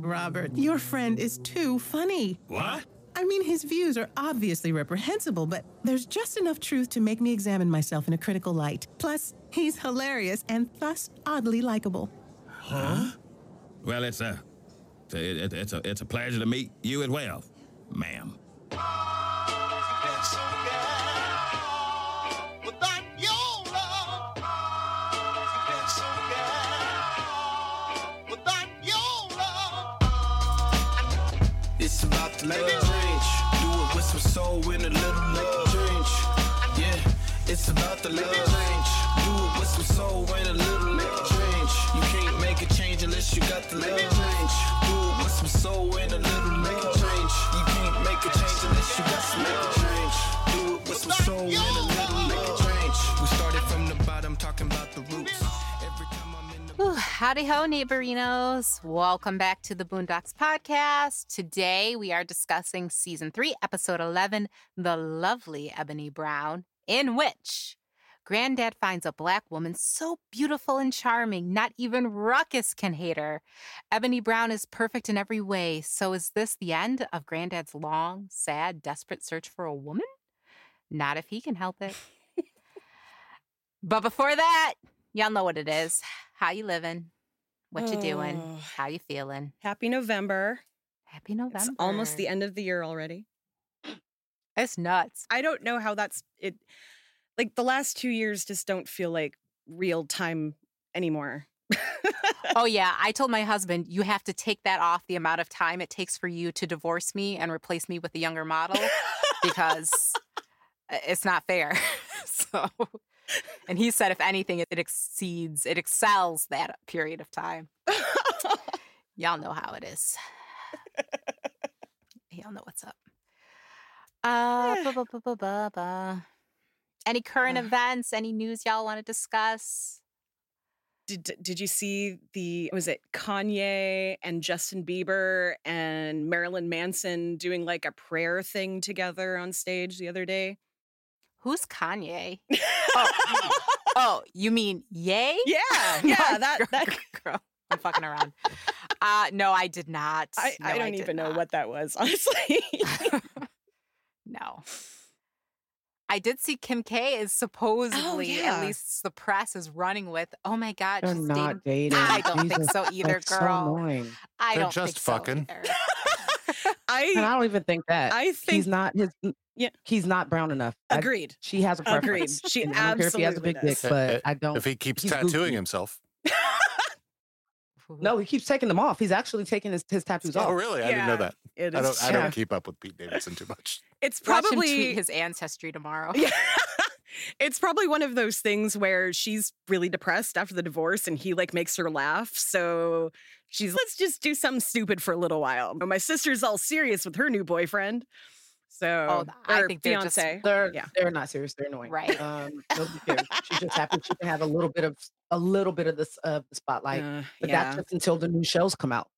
Robert, your friend is too funny. What? I mean, his views are obviously reprehensible, but there's just enough truth to make me examine myself in a critical light. Plus, he's hilarious and thus oddly likable. Huh? Well, it's a, it's a, it's a, it's a pleasure to meet you as well, ma'am. It's about to make a change. Do it with some soul in a little liquor change. You can't make a change unless you got the little change. Do it with some soul in a little liquor change. You can't make a change unless you got some liquor change. Do it with some soul in a little liquor change. We started from the bottom, talking about the roots. Every time I'm in the Whew, howdy ho, neighborinos. Welcome back to the Boondocks Podcast. Today we are discussing season three, episode 11, The Lovely Ebony Brown, in which Granddad finds a black woman so beautiful and charming, not even Ruckus can hate her. Ebony Brown is perfect in every way. So is this the end of Granddad's long, sad, desperate search for a woman? Not if he can help it. but before that, y'all know what it is. How you living? What you doing? How you feeling? Happy November. Happy November. It's almost the end of the year already. It's nuts. I don't know how that's it. Like the last two years just don't feel like real time anymore. oh yeah, I told my husband you have to take that off the amount of time it takes for you to divorce me and replace me with a younger model because it's not fair. so and he said if anything it exceeds it excels that period of time. Y'all know how it is. Y'all know what's up. Uh, ba- ba- ba- ba- ba- ba. Any current events? Any news y'all want to discuss? Did did you see the was it Kanye and Justin Bieber and Marilyn Manson doing like a prayer thing together on stage the other day? Who's Kanye? Oh, oh, you mean yay? Yeah, yeah, that girl, that girl. I'm fucking around. Uh, no, I did not. I, No, I don't did even know what that was, honestly. No. I did see Kim K is oh, supposedly, yeah. at least the press is running with. Oh my God, They're she's not dating. dating. I don't think so either, that's so girl. annoying. I They're don't just think so fucking. And I I don't even think that. I think he's not his. Yeah. he's not brown enough. I- agreed. she has a preference. Agreed. She And I don't care if he has a absolutely big dick, but I don't. If he keeps tattooing goofy. himself. No, he keeps taking them off. He's actually taking his, his tattoos off. Oh, off. really? I didn't know that. It I don't. I don't keep up with Pete Davidson too much. It's Watch him probably tweet his ancestry tomorrow. Yeah. it's probably one of those things where she's really depressed after the divorce and he like makes her laugh. So she's let's just do something stupid for a little while. But my sister's all serious with her new boyfriend. So Oh, I think they're just- They're Yeah. they're not serious. They're annoying. Right. Um, nobody cares. She's just happy she can have a little bit of a little bit of this of the spotlight. Uh, But yeah. that's just until the new shows come out.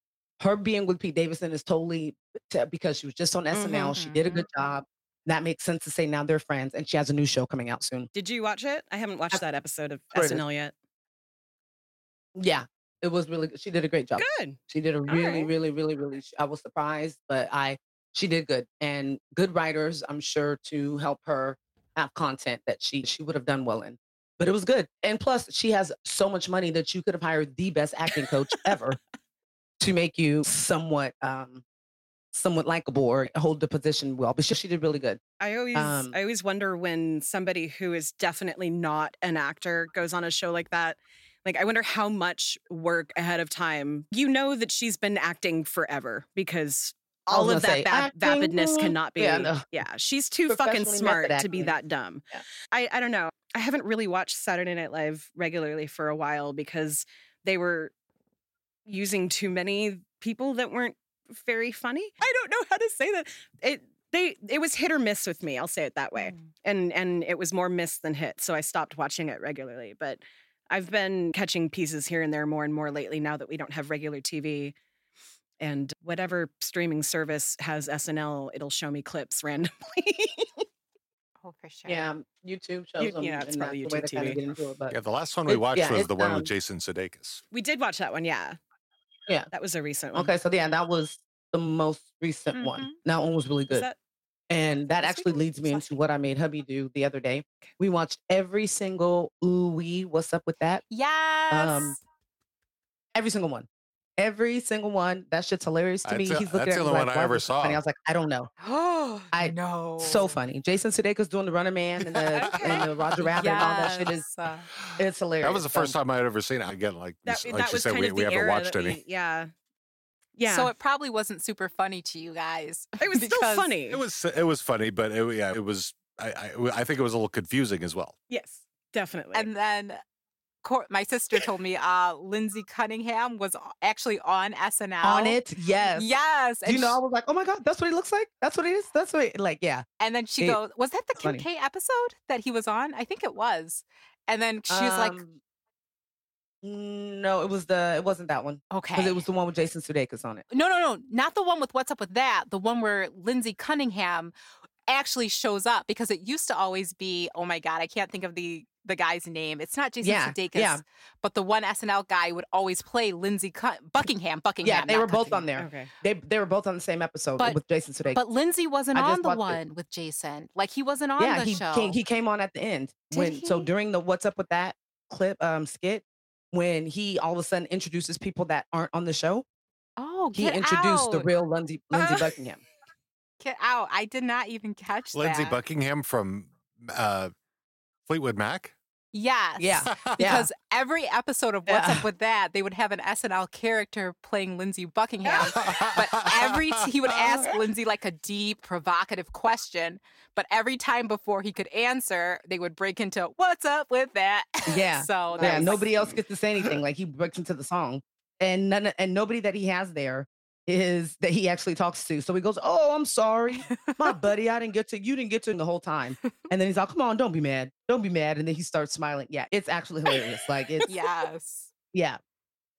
Her being with Pete Davidson is totally t- because she was just on SNL. She did a good job. That makes sense to say now they're friends, and she has a new show coming out soon. Did you watch it? I haven't watched that episode of. SNL yet. Yeah, it was really good. She did a great job. Good. She did a really, right. really, really, really. I was surprised, but I she did good and good writers. I'm sure to help her have content that she she would have done well in. But it was good, and plus she has so much money that you could have hired the best acting coach ever to make you somewhat um somewhat likable or hold the position well. But she, she did really good. I always Um, I always wonder when somebody who is definitely not an actor goes on a show like that. Like I wonder how much work ahead of time. You know that she's been acting forever because all of that vapidness cannot be. yeah, no. yeah, she's too fucking smart to be that dumb. Yeah. I I don't know. I haven't really watched Saturday Night Live regularly for a while because they were using too many people that weren't very funny. I don't know how to say that. It they it was hit or miss with me. I'll say it that way Mm. and and it was more miss than hit so i stopped watching it regularly but i've been catching pieces here and there more and more lately now that we don't have regular tv and whatever streaming service has snl it'll show me clips randomly Oh, for sure. Yeah, YouTube shows You- them. yeah, it's probably that's the YouTube to kinda TV. get into it, but Yeah, the last one we It- watched yeah, was the one um, with Jason Sudeikis. we did watch that one yeah Yeah, That was a recent one. Okay, so yeah, that was the most recent one. Mhm. That one was really good. that And that actually leads me into what I made hubby do the other day. We watched every single ooh wee. What's up with that? Yes. Every single one. Every single one. That shit's hilarious to me. That's the- He's looking that's at the me only like, one I ever was this funny?" I was like, I don't know. Oh, I- know. So funny. Jason Sudeikis doing the Running Man and the, and the Roger Rabbit and all that shit is Uh, it's hilarious. That was the first So, time I had ever seen it. Again, like that, you like that she was said, kind we, we haven't watched any. we- yeah. Yeah. So it probably wasn't super funny to you guys. it was still funny. It was it was funny, but it, yeah, it was. I, I I think it was a little confusing as well. Yes, definitely. And then Cor- my sister told me uh, Lindsay Cunningham was actually on SNL. on it, yes. Yes. You know, I was like, oh my God, that's what he looks like? That's what it is. That's what he, like, yeah. and then she it- goes, Was that the Kim funny. K episode that he was on? I think it was. And then she was like, Um, No, it was the it wasn't that one. Okay. Because it was the one with Jason Sudeikis on it. No, no, no, not the one with What's Up with That. The one where Lindsay Cunningham actually shows up because it used to always be, oh my God, I can't think of the the guy's name. It's not Jason Yeah, Sudeikis, yeah. but the one SNL guy would always play Lindsay Cun- Buckingham. Buckingham. Yeah, they not were both Cunningham. on there. okay. They they were both on the same episode But- with Jason Sudeikis. But Lindsay wasn't I on the watched it. one with Jason. Like he wasn't on yeah, the he show. came he came on at the end. Did when so during the What's Up with That clip um skit, when he all of a sudden introduces people that aren't on the show, oh, he get introduced the real Lindsay Lindsay Uh, Buckingham. Get out. I did not even catch Lindsay that. Buckingham from uh, Fleetwood Mac. Yes. Yeah. Because every episode of What's Yeah. Up with That, they would have an SNL character playing Lindsey Buckingham. but every t- he would ask Lindsay like a deep, provocative question. But every time before he could answer, they would break into "What's up with that?" Yeah. so Yeah, nobody else mm. gets to say anything. Like he breaks into the song, and none and nobody that he has there is that he actually talks to. So he goes, "Oh, I'm sorry, my buddy. I didn't get to. You didn't get to him the whole time." And then he's like, "Come on, don't be mad. Don't be mad." And then he starts smiling. Yeah, it's actually hilarious. Like it's Yes. yeah.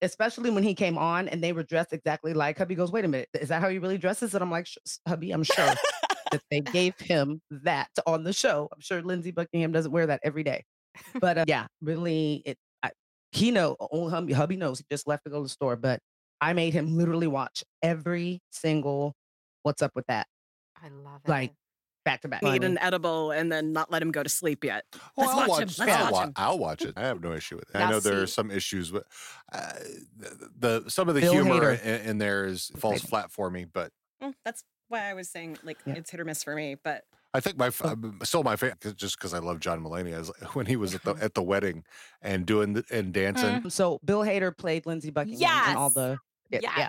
Especially when he came on and they were dressed exactly like hubby goes, wait a minute, is that how he really dresses? And I'm like, hubby, I'm sure that they gave him that on the show. I'm sure Lindsey Buckingham doesn't wear that every day. But uh, yeah, really, it. I, he know, only hubby, hubby knows. He just left to go to the store, but I made him literally watch every single. What's up with that? I love it. Like, Back to back. Eat an edible and then not let him go to sleep yet. Well, Let's I'll watch watch. him. Let's I'll, watch wa- him. I'll watch it. I have no issue with it. I know there are some issues with uh, the, the some of the Bill humor in, in there is falls flat for me, but Mm, That's why I was saying like Yeah. it's hit or miss for me. But I think my f- Oh. um, still my favorite just because I love John Mulaney is when he was at the at the wedding and doing the, and dancing. So Bill Hader played Lindsey Buckingham and all Yes. the yes. yeah.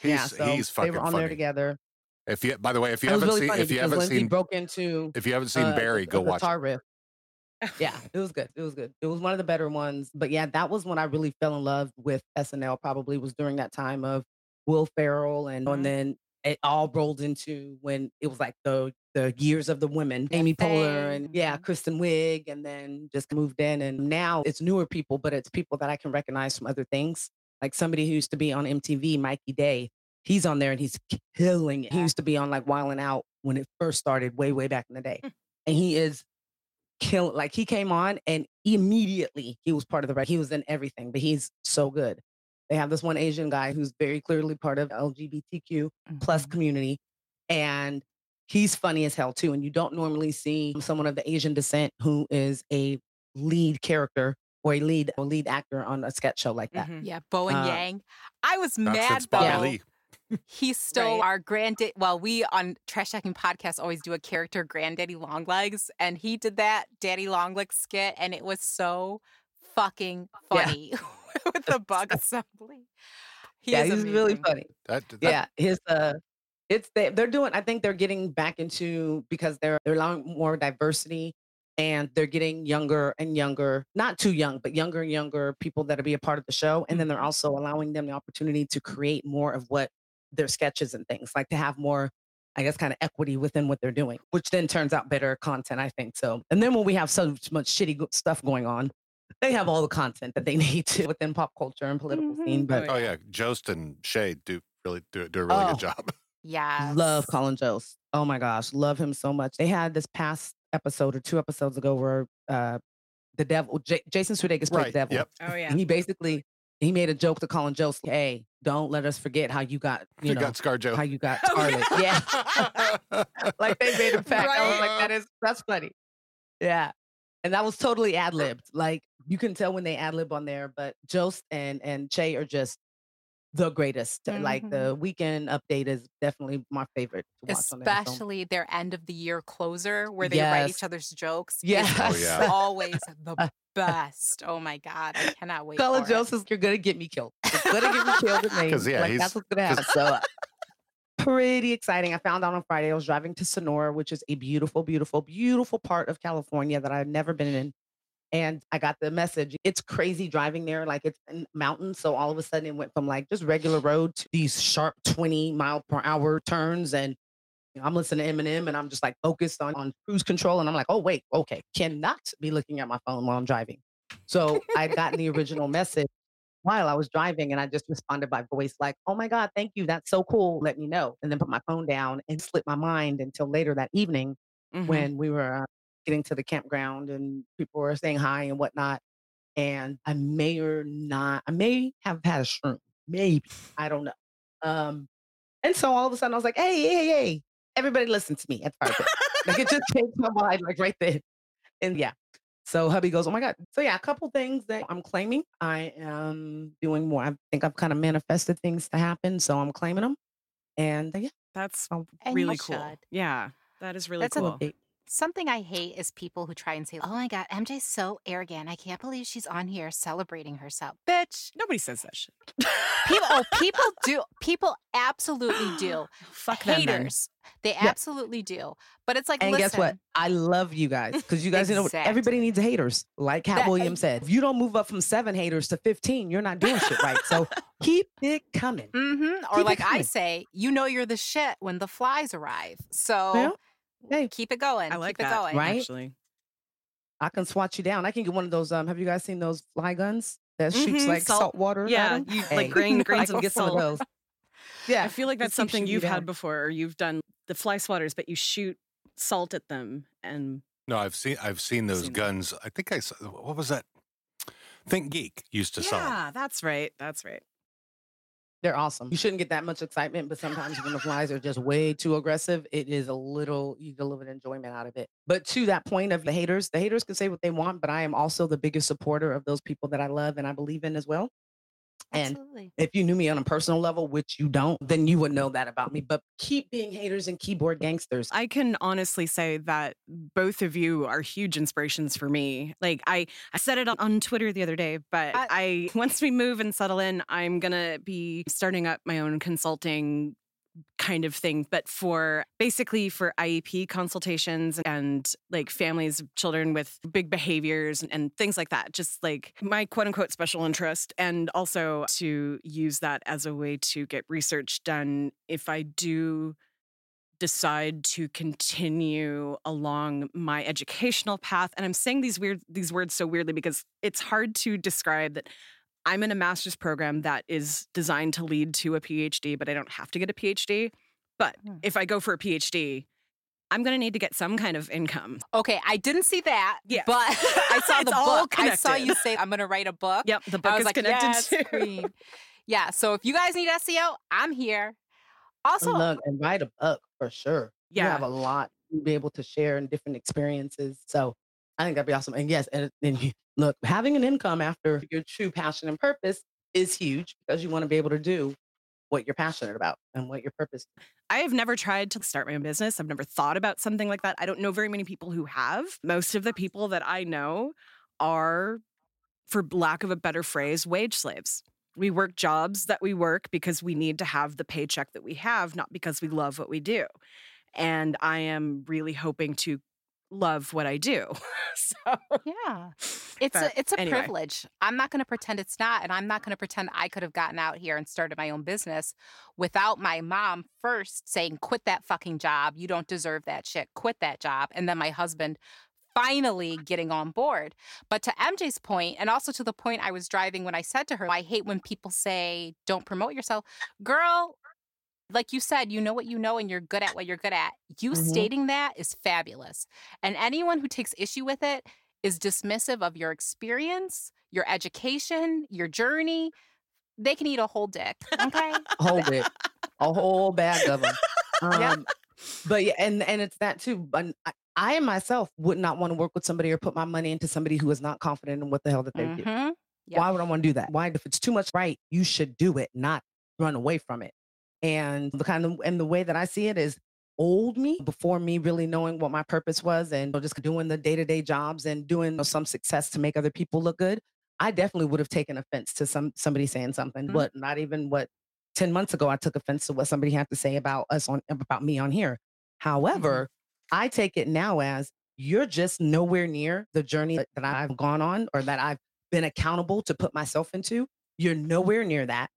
He's yeah, so he's they were on funny. there together. If you, by the way, if you haven't really seen, if you haven't Lindsey seen, broke into if you haven't seen uh, Barry, go watch. guitar riff. Yeah, it was good. It was good. It was one of the better ones. But yeah, that was when I really fell in love with SNL. Probably was during that time of Will Ferrell, and Mhm. and then it all rolled into when it was like the the years of the women, Amy Poehler, and yeah, Mhm. Kristen Wiig, and then just moved in. And now it's newer people, but it's people that I can recognize from other things. Like somebody who used to be on MTV, Mikey Day. He's on there and he's killing it. He used to be on like Wild 'N Out when it first started, way way back in the day, Hmm. and he is kill like he came on and immediately he was part of the right. He was in everything, but he's so good. They have this one Asian guy who's very clearly part of LGBTQ plus Mhm. community, and he's funny as hell too. And you don't normally see someone of the Asian descent who is a lead character or a lead or lead actor on a sketch show like that. mhm. Yeah, Bowen Uh, Yang. I was mad since Bobby though. He stole Right. our granddad. Well, we on Trash Talking Podcast always do a character, Granddaddy Longlegs, and he did that Daddy Longlegs skit, and it was so fucking Yeah. funny with the bug assembly. He yeah, is he's really funny. That, that yeah his uh it's they, they're doing i think they're getting back into because they're they're allowing more diversity and they're getting younger and younger not too young but younger and younger people that'll be a part of the show and then they're also allowing them the opportunity to create more of what their sketches and things like to have more i guess kind of equity within what they're doing which then turns out better content i think so and then when we have so much shitty stuff going on they have all the content that they need to within pop culture and political Mhm. scene but Oh, oh yeah, Jost and Che do really do, do a really Oh. good job. Yes. Love Colin Jost. Oh my gosh, love him so much. They had this past episode or two episodes ago where uh the devil J- Jason Sudeikis played Right. the devil. Yep. Oh yeah. And he basically he made a joke to Colin Jost, hey, don't let us forget how you got, you, You know, got ScarJo. how you got Scarlett. yeah. like they made a pact. I was like, that is that's funny. Yeah. And that was totally ad libbed. Like you can tell when they ad lib on there, but Jost and and Che are just the greatest. Like Mhm. the weekend update is definitely my favorite to watch on Especially their end of the year closer where they write each other's jokes. Yes. Oh, yeah. always the best. Oh my God. I cannot wait. Colin for it. Is you're gonna get me killed. You're gonna get me killed with me. 'Cause, yeah, like he's- that's what's gonna happen. So uh, pretty exciting. I found out on Friday I was driving to Sonora, which is a beautiful, beautiful, beautiful part of California that I've never been in. And I got the message. It's crazy driving there. Like it's in mountains. So all of a sudden it went from like just regular road to these sharp 20 mile per hour turns. And you know, I'm listening to Eminem and I'm just like focused on, on cruise control. And I'm like, oh, wait, okay, cannot be looking at my phone while I'm driving. So I got the original message while I was driving and I just responded by voice, like, oh my God, thank you. That's so cool. Let me know. And then put my phone down and slipped my mind until later that evening Mhm. when we were uh, getting to the campground and people were saying hi and whatnot. And I may or not, I may have had a shroom, maybe, I don't know. Um, and so all of a sudden I was like, hey, hey, hey, everybody listen to me at the fire like it just changed my mind, like right then. And yeah. So hubby goes, oh my God. So yeah, a couple things that I'm claiming. I am doing more. I think I've kind of manifested things to happen. So I'm claiming them. And uh, yeah, That's really cool. Yeah, that is really That's a cool. Something I hate is people who try and say, "Oh my God, MJ's so arrogant. I can't believe she's on here celebrating herself." Bitch, Nobody says that shit. people, oh, people do. People absolutely do. Fuck them. Haters, they absolutely do. But it's like, And listen, guess what? I love you guys because you guys know everybody needs haters. Like Katt That- Williams said, if you don't move up from seven haters to 15, you're not doing shit right. So keep it coming. hmm Or it like I say, you know you're the shit when the flies arrive. So Yeah. Hey. keep it going. I like keep that. it going. Right? Actually, I can swat you down. I can get one of those. Um, have you guys seen those fly guns that shoots Mhm, like salt- salt, water? at yeah, 'em? you- Hey, like grain- I grains of get some of salt. those. Yeah, I feel like that's something you you've down. had before, or you've done the fly swatters, but you shoot salt at them and No, I've seen I've seen those Seen that. guns. I think I saw what was that? Think Geek used to sell. yeah, that's right. That's right. They're awesome. You shouldn't get that much excitement, but sometimes when the flies are just way too aggressive, it is a little, you get a little enjoyment out of it. But to that point of the haters, the haters can say what they want, but I am also the biggest supporter of those people that I love and I believe in as well. And Absolutely. if you knew me on a personal level, which you don't, then you would know that about me. But keep being haters and keyboard gangsters. I can honestly say that both of you are huge inspirations for me. Like I, I said it on- Twitter the other day, but I- I once we move and settle in, I'm gonna be starting up my own consulting kind of thing, but for basically for IEP consultations and like families of children with big behaviors and, and things like that. Just like my quote unquote special interest, and also to use that as a way to get research done if I do decide to continue along my educational path and i'm saying these weird these words so weirdly because it's hard to describe that i'm in a master's program that is designed to lead to a phd but i don't have to get a phd but Hmm. if i go for a phd i'm going to need to get some kind of income Okay, I didn't see that. Yeah, But I saw the book. I saw you say I'm gonna write a book. yep the book is like, connected yes, to queen. Yeah. So if you guys need SEO, I'm here. Also, Look, and write a book for sure. You Yeah. have a lot to be able to share and different experiences. So I think that'd be awesome. And yes, and, and you, look, having an income after your true passion and purpose is huge because you want to be able to do what you're passionate about and what your purpose. I have never tried to start my own business. I've never thought about something like that. I don't know very many people who have. Most of the people that I know are, for lack of a better phrase, wage slaves. We work jobs that we work because we need to have the paycheck that we have, not because we love what we do. And I am really hoping to love what I do. so, yeah. It's a it's a anyway. privilege. I'm not going to pretend it's not, and I'm not going to pretend I could have gotten out here and started my own business without my mom first saying, "Quit that fucking job. You don't deserve that shit. Quit that job." And then my husband finally getting on board. But to MJ's point, and also to the point I was driving when I said to her, "I hate when people say don't promote yourself, girl." Like you said, you know what you know and you're good at what you're good at. You Mhm. stating that is fabulous. And anyone who takes issue with it is dismissive of your experience, your education, your journey. They can eat a whole dick. Okay. hold it, a whole bag of them. Yep. Um, But yeah, and and it's that too. But I, I myself would not want to work with somebody or put my money into somebody who is not confident in what the hell that they do. Mhm. Yep. Why would I want to do that? Why, if it's too much right, you should do it, not run away from it. And the kind of and the way that I see it is old me before me really knowing what my purpose was and just doing the day to day jobs and doing you know, some success to make other people look good. I definitely would have taken offense to some somebody saying something, Mhm. but not even what 10 months ago I took offense to what somebody had to say about us on about me on here. However, I take it now as you're just nowhere near the journey that I've gone on or that I've been accountable to put myself into. You're nowhere near that.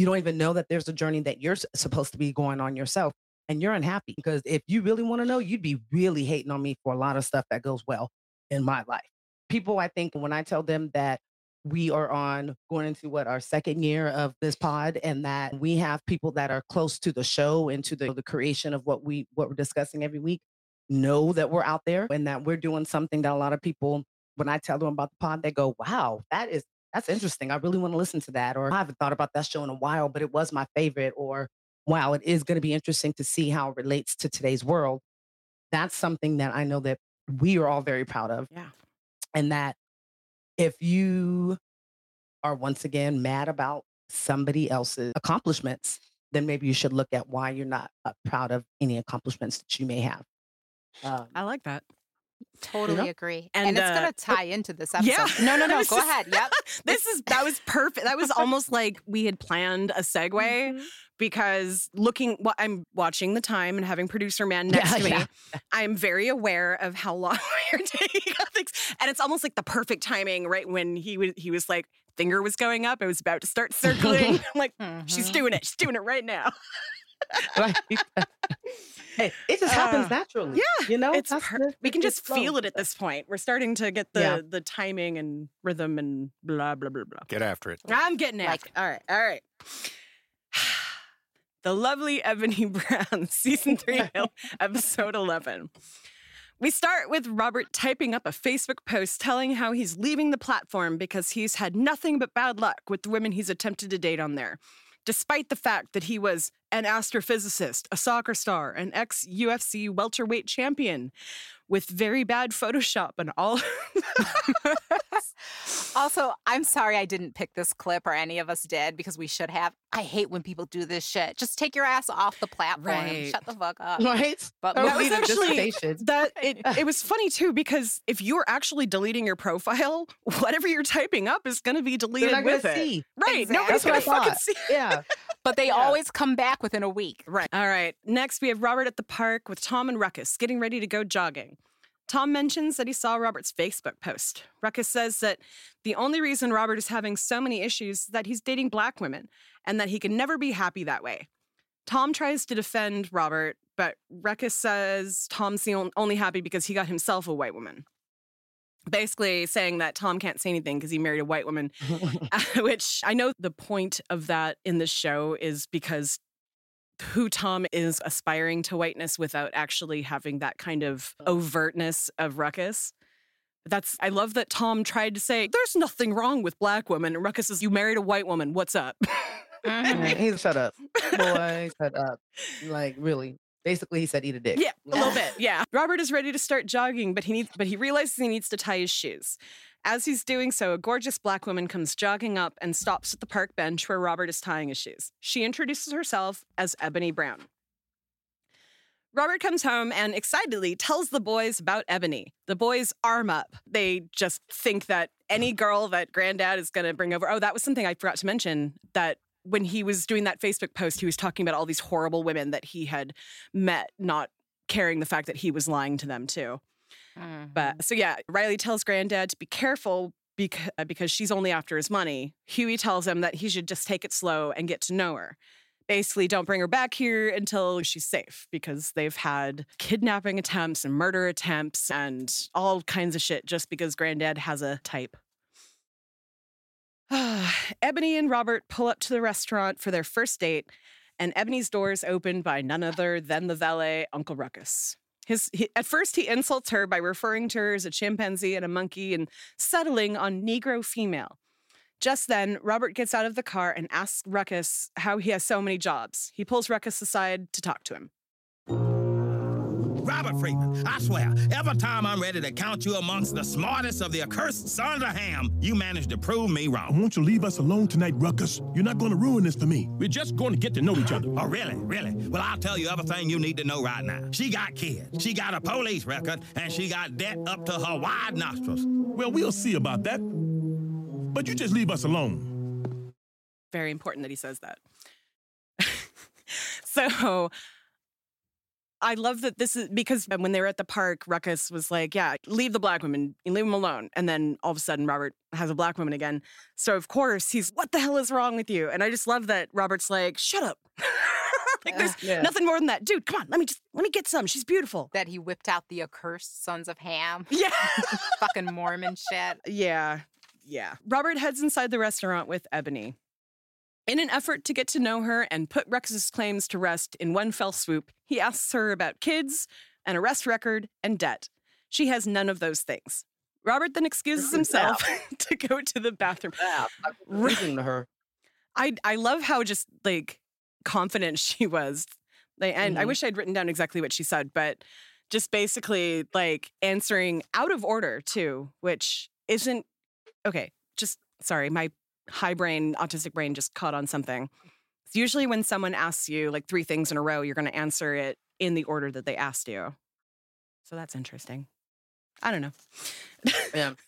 You don't even know that there's a journey that you're supposed to be going on yourself. And you're unhappy because if you really want to know, you'd be really hating on me for a lot of stuff that goes well in my life. People, I think, when I tell them that we are on going into what our second year of this pod and that we have people that are close to the show and to the, the creation of what we what we're discussing every week know that we're out there and that we're doing something that a lot of people when I tell them about the pod, they go, Wow, that is that's interesting. I really want to listen to that. Or I haven't thought about that show in a while, but it was my favorite. Or wow, it is going to be interesting to see how it relates to today's world. That's something that I know that we are all very proud of. Yeah. And that if you are once again mad about somebody else's accomplishments, then maybe you should look at why you're not uh, proud of any accomplishments that you may have. Um, I like that. Totally agree. And, And, it's uh, gonna tie into this episode. Yeah. No, no, no. Go ahead. Yep. This is that was perfect. That was almost like we had planned a segue Mm-hmm. because looking what I'm watching the time and having producer man next Yeah, to me, yeah. I'm very aware of how long we're taking things. And it's almost like the perfect timing, right? When he was he was like, finger was going up, it was about to start circling. I'm like, she's Mhm. doing it. She's doing it right now. right? hey, it just happens Uh, naturally. yeah, you know, it's per- the- we can it just feel it at this point. We're starting to get the Yeah. the timing and rhythm and blah blah blah blah. Get after it. I'm getting Like after. it. All right, all right. the lovely Ebony Brown, season three, episode eleven. We start with Robert typing up a Facebook post telling how he's leaving the platform because he's had nothing but bad luck with the women he's attempted to date on there. Despite the fact that he was an astrophysicist, a soccer star, an ex UFC welterweight champion with very bad Photoshop and all. Also, I'm sorry I didn't pick this clip or any of us did because we should have. I hate when people do this shit. Just take your ass off the platform. Right. Shut the fuck up. Right? But Or That was leave a actually- that it, it was funny too because if you're actually deleting your profile, whatever you're typing up is going to be deleted not gonna with it. see. Right? Exactly. Nobody's going to fucking thought. see. Yeah. but they Yeah. always come back within a week. Right. All right. Next, we have Robert at the park with Tom and Ruckus getting ready to go jogging. Tom mentions that he saw Robert's Facebook post. Ruckus says that the only reason Robert is having so many issues is that he's dating black women and that he can never be happy that way. Tom tries to defend Robert, but Ruckus says Tom's the only happy because he got himself a white woman. Basically, saying that Tom can't say anything because he married a white woman which I know the point of that in the show is because who Tom is aspiring to whiteness without actually having that kind of overtness of ruckus. That's I love that Tom tried to say there's nothing wrong with black women and Ruckus says you married a white woman. What's up? Mm-hmm. Yeah, He's shut up. Boy, shut up. Like really. Basically he said eat a dick. Yeah, a little bit. Yeah. Robert is ready to start jogging, but he needs but he realizes he needs to tie his shoes. As he's doing so, a gorgeous black woman comes jogging up and stops at the park bench where Robert is tying his shoes. She introduces herself as Ebony Brown. Robert comes home and excitedly tells the boys about Ebony. The boys arm up. They just think that any girl that granddad is going to bring over. Oh, that was something I forgot to mention that when he was doing that Facebook post, he was talking about all these horrible women that he had met, not caring the fact that he was lying to them too. Mhm. But so yeah, Riley tells granddad to be careful because, because she's only after his money. Huey tells him that he should just take it slow and get to know her. Basically, don't bring her back here until she's safe because they've had kidnapping attempts and murder attempts and all kinds of shit just because granddad has a type. Ebony and Robert pull up to the restaurant for their first date, and Ebony's door is opened by none other than the valet, Uncle Ruckus. His, he, at first, he insults her by referring to her as a chimpanzee and a monkey and settling on Negro female. Just then, Robert gets out of the car and asks Ruckus how he has so many jobs. He pulls Ruckus aside to talk to him. Robert Freeman, I swear, every time I'm ready to count you amongst the smartest of the accursed sons of Ham, you manage to prove me wrong. Won't you leave us alone tonight, Ruckus? You're not going to ruin this for me. We're just going to get to know each other. Oh, really? Really? Well, I'll tell you everything you need to know right now. She got kids, she got a police record, and she got debt up to her wide nostrils. Well, we'll see about that. But you just leave us alone. Very important that he says that. so I love that this is because when they were at the park, Ruckus was like, Yeah, leave the black woman, leave him alone. And then all of a sudden, Robert has a black woman again. So, of course, he's, What the hell is wrong with you? And I just love that Robert's like, Shut up. like, there's Yeah. nothing more than that. Dude, come on, let me just, let me get some. She's beautiful. That he whipped out the accursed sons of Ham. Yeah. Fucking Mormon shit. Yeah. Yeah. Robert heads inside the restaurant with Ebony. In an effort to get to know her and put Ruckus's claims to rest in one fell swoop, he asks her about kids, an arrest record, and debt. She has none of those things. Robert then excuses himself to go to the bathroom. Yeah, I'm listening to her. I I love how just like confident she was. Like, and I Mhm. wish I'd written down exactly what she said, but just basically like answering out of order too, which isn't okay. Just sorry, my high brain, autistic brain just caught on something. It's usually when someone asks you like three things in a row, you're going to answer it in the order that they asked you. So that's interesting. I don't know. Yeah.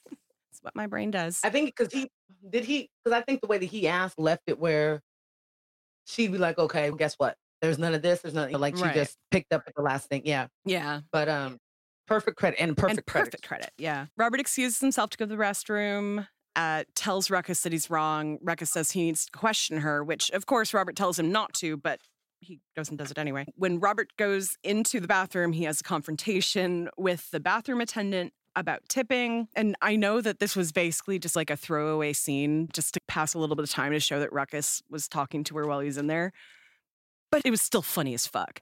It's what my brain does. I think because he did he because I think the way that he asked left it where she'd be like, okay, well, guess what? There's none of this. There's nothing. Like she Right. just picked up at the last thing. Yeah, yeah. but um, perfect credit and perfect and credit. perfect credit. Yeah. Robert excuses himself to go to the restroom. Uh, tells Ruckus that he's wrong. Ruckus says he needs to question her, which of course Robert tells him not to, but he goes and does it anyway. When Robert goes into the bathroom, he has a confrontation with the bathroom attendant about tipping. And I know that this was basically just like a throwaway scene just to pass a little bit of time to show that Ruckus was talking to her while he was in there. But it was still funny as fuck.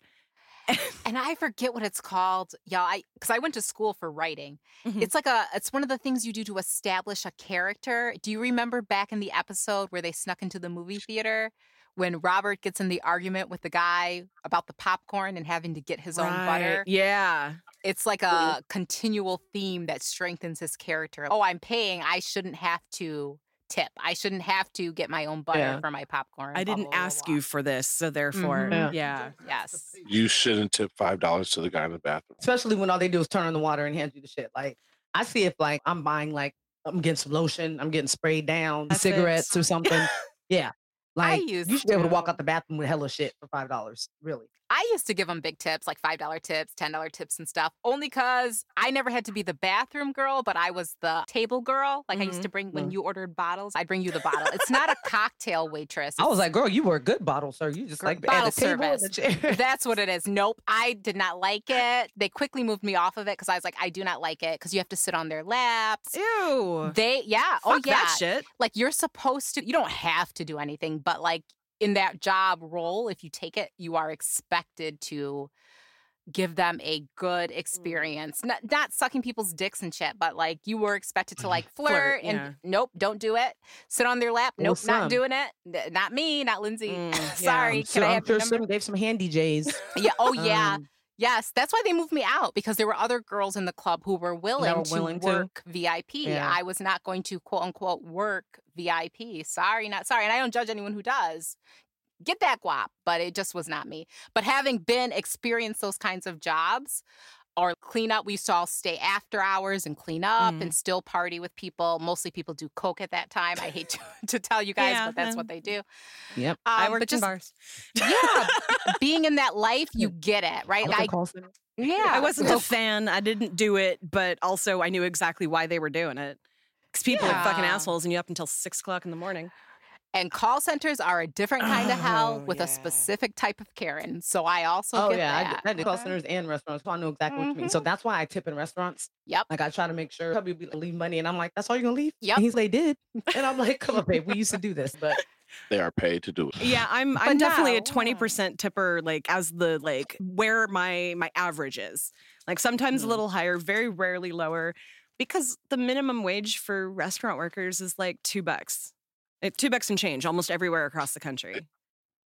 And I forget what it's called. Yeah, I because I went to school for writing. Mhm. It's like a it's one of the things you do to establish a character. Do you remember back in the episode where they snuck into the movie theater when Robert gets in the argument with the guy about the popcorn and having to get his own butter? Yeah. It's like a continual theme that strengthens his character. Oh, I'm paying. I shouldn't have to tip. I shouldn't have to get my own butter Yeah. for my popcorn. I didn't blah, blah, ask blah. you for this, so therefore, Mhm. yeah. Yes. You shouldn't tip five dollars to the guy in the bathroom. Especially when all they do is turn on the water and hand you the shit. Like I see if like I'm buying like I'm getting some lotion, I'm getting sprayed down, That's cigarettes it. or something. yeah. Like used you should be able to walk out the bathroom with hella shit for five dollars. Really. I used to give them big tips, like $5 tips, $10 tips and stuff, only because I never had to be the bathroom girl, but I was the table girl. Like I used to bring, when Mm. you ordered bottles, I'd bring you the bottle. It's not a cocktail waitress. I was like, girl, you were a good bottle, sir. You just like at bottle the table and the chair. That's what it is. Nope. I did not like it. They quickly moved me off of it because I was like, I do not like it because you have to sit on their laps. Ew. They, yeah. Fuck oh, yeah. that shit. Like you're supposed to, you don't have to do anything, but like in that job role, if you take it, you are expected to give them a good experience. Not, not sucking people's dicks and shit, but like you were expected to like flirt, Flirt, and yeah. nope, don't do it. Sit on their lap. Well, Nope, some. not doing it. Not me, not Lindsay. Mm. Sorry. I'm Can sure, I I'm have your sure some gave some handy J's. Yeah. Oh, yeah. Um, Yes, that's why they moved me out because there were other girls in the club who were willing, were to willing to? work VIP. Yeah. I was not going to quote unquote work VIP. Sorry, not sorry. And I don't judge anyone who does. Get that guap, but it just was not me. But having been experienced those kinds of jobs or clean up, we used to all stay after hours and clean up Mm. and still party with people. Mostly people do coke at that time. I hate to, to tell you guys, Yeah, but that's yeah. what they do. Yep. I Um, worked but just in bars. yeah, being in that life, you get it, right? I was in I, call center. yeah, I wasn't so a fan. I didn't do it, but also I knew exactly why they were doing it. Because people are fucking assholes and you up until six o'clock in the morning. And call centers are a different kind of hell Oh, with yeah. a specific type of Karen. So I also Oh get yeah, I that. did, I did call centers and restaurants, so I know exactly what you mean. So that's why I tip in restaurants. Yep. Like I try to make sure probably leave money, and I'm like, "That's all you're gonna leave?" Yep. And he's like, "Did," and I'm like, "Come on, babe, we used to do this, but They are paid to do it. Yeah, I'm I'm definitely a twenty percent tipper, like as the like where my my average is. Like sometimes a Mm. little higher, very rarely lower, because the minimum wage for restaurant workers is like two bucks. It, two bucks and change almost everywhere across the country.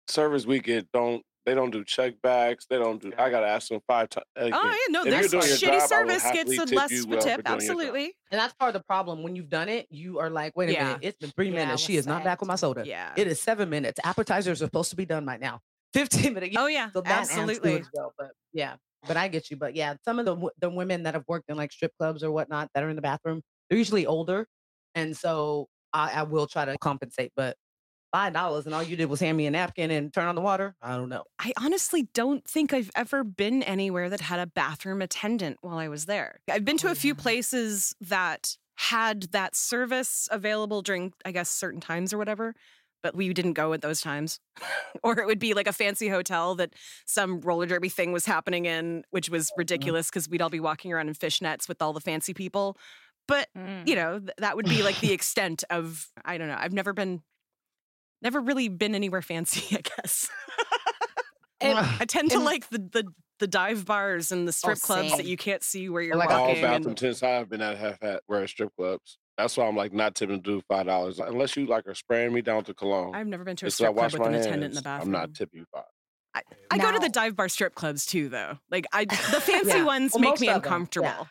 Service we get don't they don't do check bags. They don't do. I gotta ask them five times. Oh yeah, no, If there's shitty job, service gets a less you of a well tip. doing. Absolutely. And that's part of the problem. When you've done it, you are like, wait a Yeah. minute, it's been three Yeah, minutes. She what's is not back with my soda. Yeah. It is seven minutes. Appetizers are supposed to be done right now. 15 minutes. Oh yeah, So that adds to it absolutely. well, but yeah, but I get you. But yeah, some of the the women that have worked in like strip clubs or whatnot that are in the bathroom, they're usually older, and so I, I will try to compensate. But five dollars and all you did was hand me a napkin and turn on the water. I don't know. I honestly don't think I've ever been anywhere that had a bathroom attendant while I was there. I've been to Oh, a few yeah. places that had that service available during, I guess, certain times or whatever, but we didn't go at those times. or it would be like a fancy hotel that some roller derby thing was happening in, which was mm. ridiculous because we'd all be walking around in fishnets with all the fancy people. But, Mm. you know, th- that would be like the extent of, I don't know, I've never been. Never really been anywhere fancy, I guess. And- I tend to and- like the, the the dive bars and the strip clubs that you can't see where you're like All walking. bathroom and- tents I've been at have had were at strip clubs. That's why I'm like not tipping to do five dollars unless you like are spraying me down to cologne. I've never been to a Just strip club with an hands. attendant in the bathroom. I'm not tipping you five. I, I go to the dive bar strip clubs too, though. Like I, the fancy Yeah. ones Well, make me uncomfortable. them, yeah.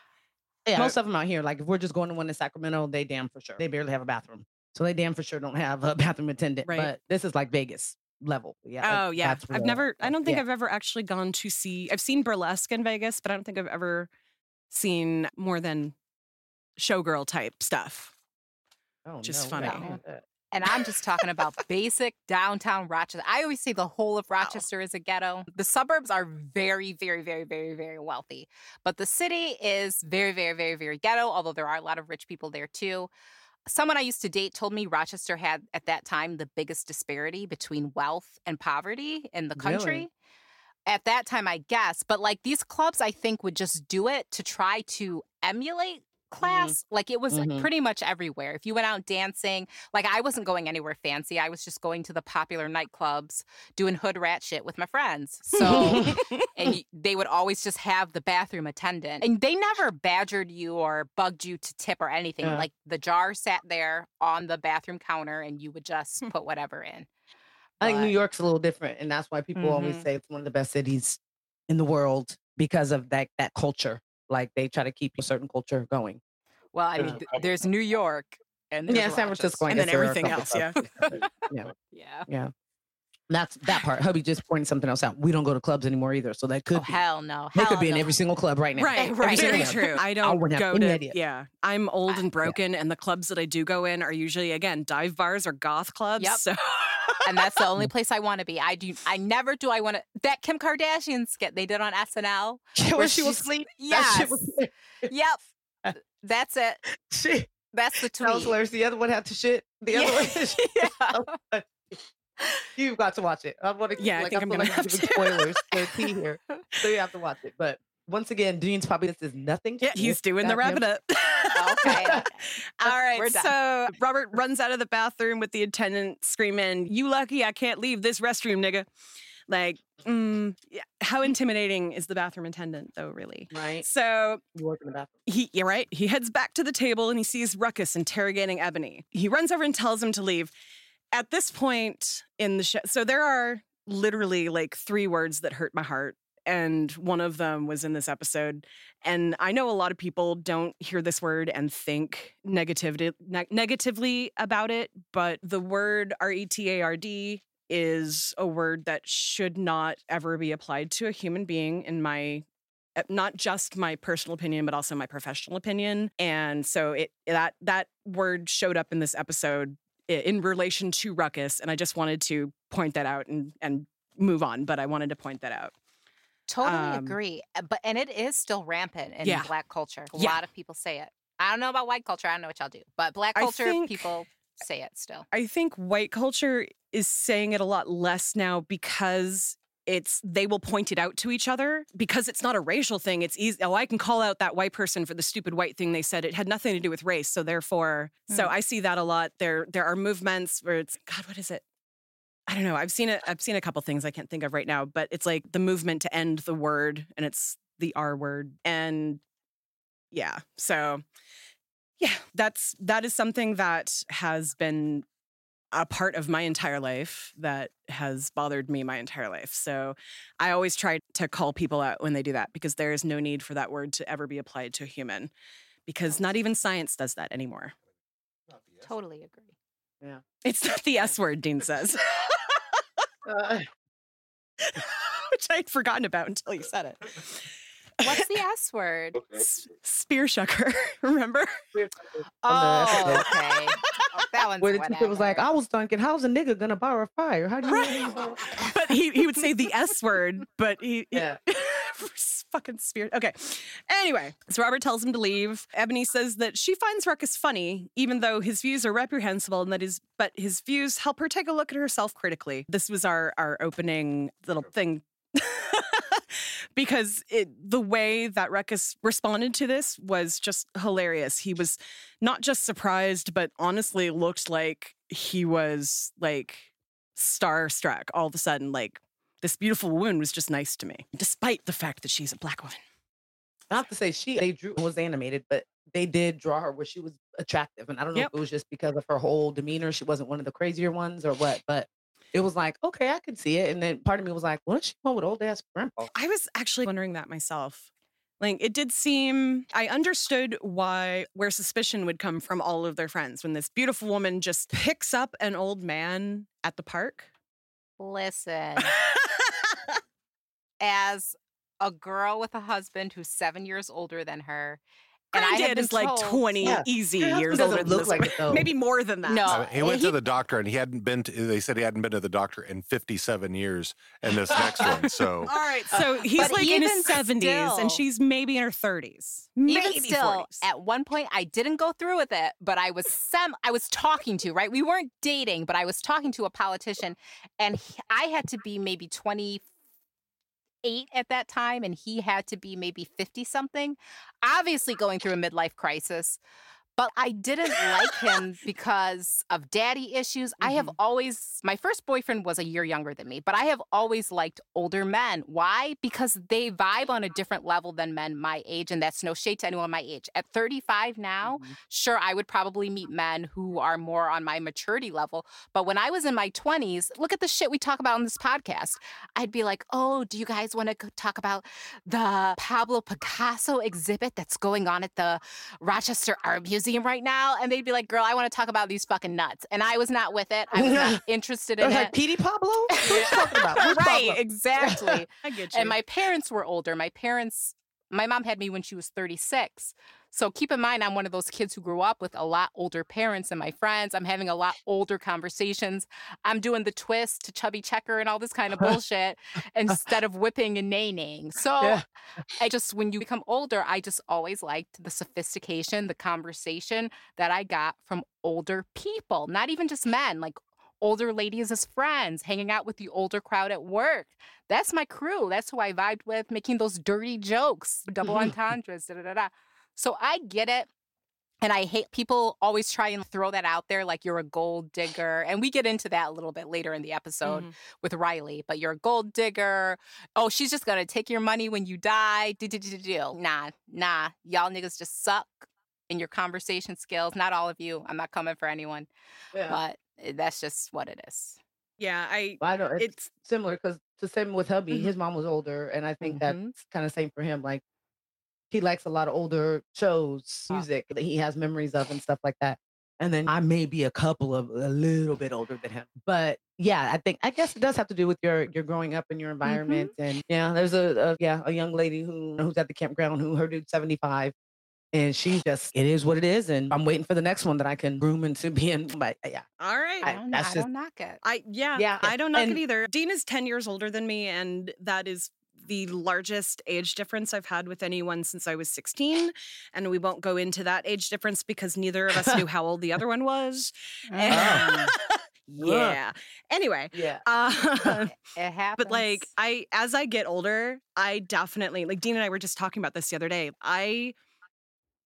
Yeah, most of them out here, like if we're just going to one in Sacramento, they damn for sure. They barely have a bathroom, so they damn for sure don't have a bathroom attendant. Right. But this is like Vegas level. Yeah. Oh yeah, I've never. I don't think Yeah. I've ever actually gone to see. I've seen burlesque in Vegas, but I don't think I've ever seen more than showgirl type stuff. Oh, just no, funny. I don't want that. And I'm just talking about basic downtown Rochester. I always say the whole of Rochester is a ghetto. The suburbs are very, very, very, very, very wealthy. But the city is very, very, very, very ghetto, although there are a lot of rich people there too. Someone I used to date told me Rochester had at that time the biggest disparity between wealth and poverty in the country. Really? At that time, I guess. But like these clubs, I think would just do it to try to emulate class. Like it was Mhm. pretty much everywhere. If you went out dancing, like I wasn't going anywhere fancy. I was just going to the popular nightclubs, doing hood rat shit with my friends. So, and they would always just have the bathroom attendant, and they never badgered you or bugged you to tip or anything. Yeah. Like the jar sat there on the bathroom counter, and you would just put whatever in. I think New York's a little different, and that's why people always Mhm. say it's one of the best cities in the world because of that that culture. Like they try to keep a certain culture going. Well, I mean, th- there's New York, and yeah, San Francisco, And then guess there are a everything couple else, yeah. yeah, Yeah. yeah. That's that part. Hubby just pointed something else out. We don't go to clubs anymore either, so that oh, could Oh be. hell no. They Hell could be in every single club right now. Right, Every right. Very true. I don't wouldn't have go any to. idea. Yeah, I'm old and yeah. broken, and the clubs that I do go in are usually again dive bars or goth clubs. Yep. So and that's the only place I want to be. I do. I never do. I want to. That Kim Kardashian skit they did on SNL. when where she was asleep. Yes. was, Yep. Uh, that's it. shit, That's the that was tweet. hilarious. The other one had to shit. The other Yeah. one. Yeah. You've got to watch it. I want to. Yeah, I like, think I'm feel gonna like have to. spoilers for T here, so you have to watch it. But once again, Dean's probably this is nothing. yeah, he's doing the wrap it up. Okay. All right, so Robert runs out of the bathroom with the attendant screaming, "You lucky I can't leave this restroom, nigga!" Like, mm, yeah. how intimidating is the bathroom attendant, though? Really. Right. So You work in the bathroom. he, you're right. He heads back to the table and he sees Ruckus interrogating Ebony. He runs over and tells him to leave. At this point in the show, so there are literally like three words that hurt my heart. And one of them was in this episode. And I know a lot of people don't hear this word and think negativity, neg- negatively about it, but the word R E T A R D is a word that should not ever be applied to a human being, in my uh, not just my personal opinion but also my professional opinion and so it that that word showed up in this episode in relation to ruckus and i just wanted to point that out and and move on but i wanted to point that out Totally Um, agree. Uh, But and it is still rampant in Yeah. black culture. A Yeah. lot of people say it. I don't know about white culture. I don't know what y'all do, but black culture think- people say it still. i think white culture is saying it a lot less now because it's they will point it out to each other because it's not a racial thing it's easy oh i can call out that white person for the stupid white thing they said it had nothing to do with race so therefore so i see that a lot there there are movements where it's god what is it i don't know i've seen it i've seen a couple things i can't think of right now but it's like the movement to end the word and it's the r word and yeah so yeah that's that is something that has been a part of my entire life that has bothered me my entire life. So I always try to call people out when they do that because there is no need for that word to ever be applied to a human because not even science does that anymore. Totally agree. Yeah. It's not the S word, Dean says, Uh, which I'd forgotten about until you said it. What's the S word? S- spear shucker, remember? Oh, okay. Oh, that one's where the teacher was like. I was thinking, how's a nigga gonna borrow a fire? How do you Right. but he, he would say the S word, but he, he- Yeah. Fucking spirit. Okay. Anyway, so Robert tells him to leave. Ebony says that she finds Ruckus funny, even though his views are reprehensible, and that his but his views help her take a look at herself critically. This was our our opening little thing. because it the way that Ruckus responded to this was just hilarious. He was not just surprised, but honestly looked like he was like starstruck all of a sudden. Like this beautiful woman was just nice to me, despite the fact that she's a black woman. I have to say she they drew was animated, but they did draw her where she was attractive. And I don't know Yep. if it was just because of her whole demeanor. She wasn't one of the crazier ones or what, but it was like, okay, I can see it. And then part of me was like, what is she going with old ass grandpa? I was actually wondering that myself. Like it did seem I understood why where suspicion would come from all of their friends when this beautiful woman just picks up an old man at the park. Listen, as a girl with a husband who's seven years older than her, and I had Granddad been is like 20 Yeah. easy years doesn't older than look this like it, though. Maybe more than that. No. Uh, he went he- to the doctor and he hadn't been to, they said he hadn't been to the doctor in 57 years in this next one. So All right. So he's But like in his 70s still- and she's maybe in her 30s. Maybe even still 40s. at one point i didn't go through with it but i was sem i was talking to right we weren't dating but i was talking to a politician and he- i had to be maybe 28 at that time and he had to be maybe 50 something obviously going through a midlife crisis but I didn't like him because of daddy issues. I have mm-hmm. always, my first boyfriend was a year younger than me, but I have always liked older men. Why? Because they vibe on a different level than men my age. And that's no shade to anyone my age. At 35 now, mm-hmm. sure, I would probably meet men who are more on my maturity level. But when I was in my 20s, look at the shit we talk about on this podcast. I'd be like, oh, do you guys want to talk about the Pablo Picasso exhibit that's going on at the Rochester Art Museum right now? And they'd be like, girl, I want to talk about these fucking nuts. And I was not with it. I was not interested in it. like, Petey Pablo? What are you talking about? Right, Pablo? exactly. I get you. and my parents were older. My parents, my mom had me when she was 36. So keep in mind, I'm one of those kids who grew up with a lot older parents than my friends. I'm having a lot older conversations. I'm doing the twist to chubby checker and all this kind of bullshit instead of whipping and naining. So Yeah. I just, when you become older, I just always liked the sophistication, the conversation that I got from older people, not even just men, like older ladies as friends, hanging out with the older crowd at work. That's my crew. That's who I vibed with, making those dirty jokes, double entendres, da da da da. So I get it. And I hate people always try and throw that out there like you're a gold digger. And we get into that a little bit later in the episode Mhm. with Riley, but you're a gold digger. Oh, she's just gonna take your money when you die. Nah, nah. Y'all niggas just suck in your conversation skills. Not all of you. I'm not coming for anyone, Yeah. but eh, that's just what it is. yeah, I I don't, it's, it's similar because the same with hubby. Mhm. His mom was older, and I think Mhm. that's kind of same for him. Like he likes a lot of older shows, Ah. music that he has memories of, and stuff like that. And then I may be a couple of a little bit older than him, but yeah, I think I guess it does have to do with your your growing up in your environment. And yeah, there's a, a yeah a young lady who who's at the campground who her dude's 75. And she's just, it is what it is. And I'm waiting for the next one that I can groom into being, but yeah. all right. I I- don't, that's I just- don't knock it. I yeah, Yeah, I don't knock and- it either. Dean is 10 years older than me and that is the largest age difference I've had with anyone since I was 16 and we won't go into that age difference because neither of us knew how old the other one was. And- yeah. Anyway, Yeah. uh, It happens. but like I as I get older, I definitely like Dean and I were just talking about this the other day. I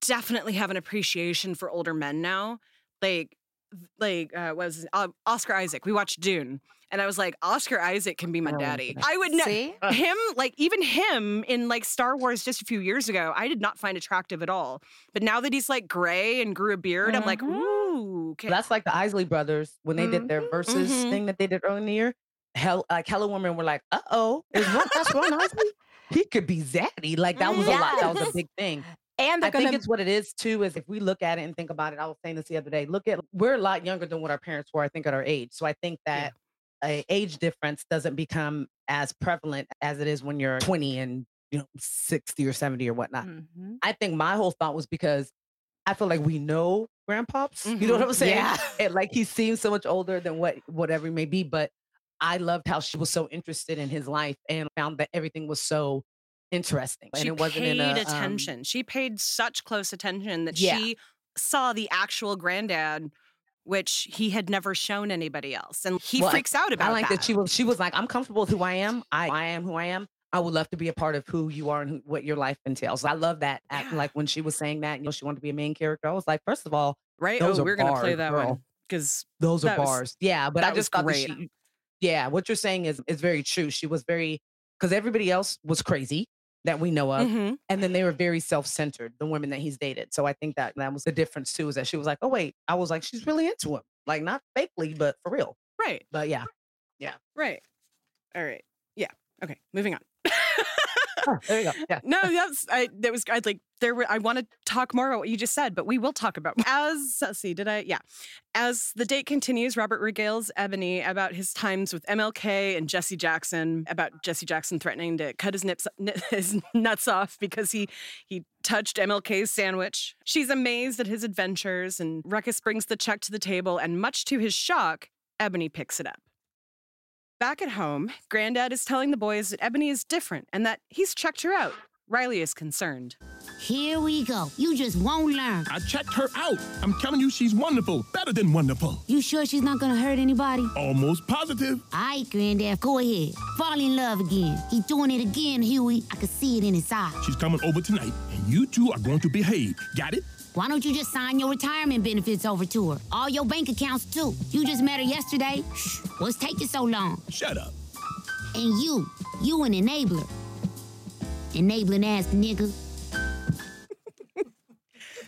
definitely have an appreciation for older men now. Like like uh was uh, Oscar Isaac. We watched Dune and I was like Oscar Isaac can be my Oh, daddy. I would know See? him like even him in like Star Wars just a few years ago, I did not find attractive at all. But now that he's like gray and grew a beard, I'm like, Mhm. ooh, Oh, okay. That's like the Isley brothers when they did their Mhm, Verzuz mhm. thing that they did early in the year. Hell, like Hella Woman were like, uh oh, is Ron, that's Ron Isley? He could be Zaddy. Like that was a lot. That was a big thing. And I think gonna it's what it is too. Is if we look at it and think about it, I was saying this the other day. Look at we're a lot younger than what our parents were. I think at our age. So I think that a age difference doesn't become as prevalent as it is when you're 20 and you know 60 or 70 or whatnot. Mhm. I think my whole thought was because I feel like we know grandpops. You know what Mhm. I'm saying? Yeah. And like he seems so much older than what whatever he may be. But I loved how she was so interested in his life and found that everything was so interesting. And she it wasn't paid in a um, attention. she paid such close attention that Yeah. she saw the actual granddad, which he had never shown anybody else, and he Well, freaks out about I like that. that. she was she was like, I'm comfortable with who I am. I, I am who I am. I would love to be a part of who you are and who, what your life entails. I love that. act- Yeah. Like when she was saying that, you know, she wanted to be a main character. I was like, first of all, right? oh, we're gonna play bars, that one because those are That was- bars. yeah, but I just thought that great. she, yeah, what you're saying is is very true. She was very because everybody else was crazy that we know of, Mm-hmm. and then they were very self centered. The women that he's dated. So I think that that was the difference too. Is that she was like, oh wait, I was like, she's really into him, like not fakely, but for real. right, But yeah, Yeah. right, all right, yeah, okay, moving on. There you go. Yeah. No, that's I. That was I'd like there. Were, I want to talk more about what you just said, but we will talk about as. Let's see. Did I? Yeah. As the date continues, Robert regales Ebony about his times with MLK and Jesse Jackson. About Jesse Jackson threatening to cut his nips, his nuts off because he he touched MLK's sandwich. She's amazed at his adventures, and Ruckus brings the check to the table, and much to his shock, Ebony picks it up. Back at home, Granddad is telling the boys that Ebony is different and that he's checked her out. Riley is concerned. Here we go. You just won't learn. I checked her out. I'm telling you, she's wonderful. Better than wonderful. You sure she's not gonna hurt anybody? Almost positive. All right, Granddad, go ahead. Fall in love again. He's doing it again, Huey. I can see it in his eyes. She's coming over tonight, and you two are going to behave. Got it? Why don't you just sign your retirement benefits over to her? All your bank accounts, too. You just met her yesterday. Shh, what's taking so long? Shut up. And you, you an enabler. Enabling ass nigga.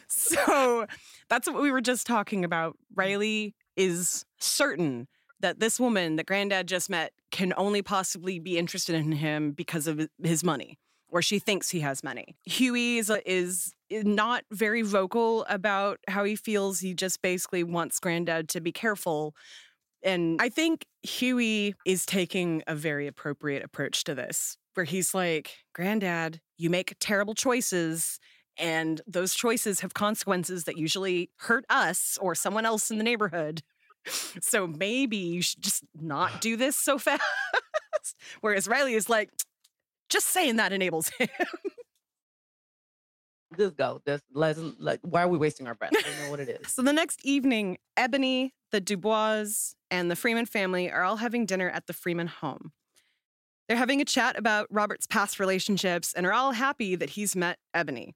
So that's what we were just talking about. Riley is certain that this woman that Granddad just met can only possibly be interested in him because of his money, or she thinks he has money. Huey is, uh, is eh, not very vocal about how he feels. He just basically wants Granddad to be careful. And I think Huey is taking a very appropriate approach to this, where he's like, Granddad, you make terrible choices, and those choices have consequences that usually hurt us or someone else in the neighborhood. So maybe you should just not do this so fast. Whereas Riley is like, just saying that enables him. just go. Just let's like. Why are we wasting our breath? I don't know what it is. So the next evening, Ebony, the Dubois, and the Freeman family are all having dinner at the Freeman home. They're having a chat about Robert's past relationships and are all happy that he's met Ebony.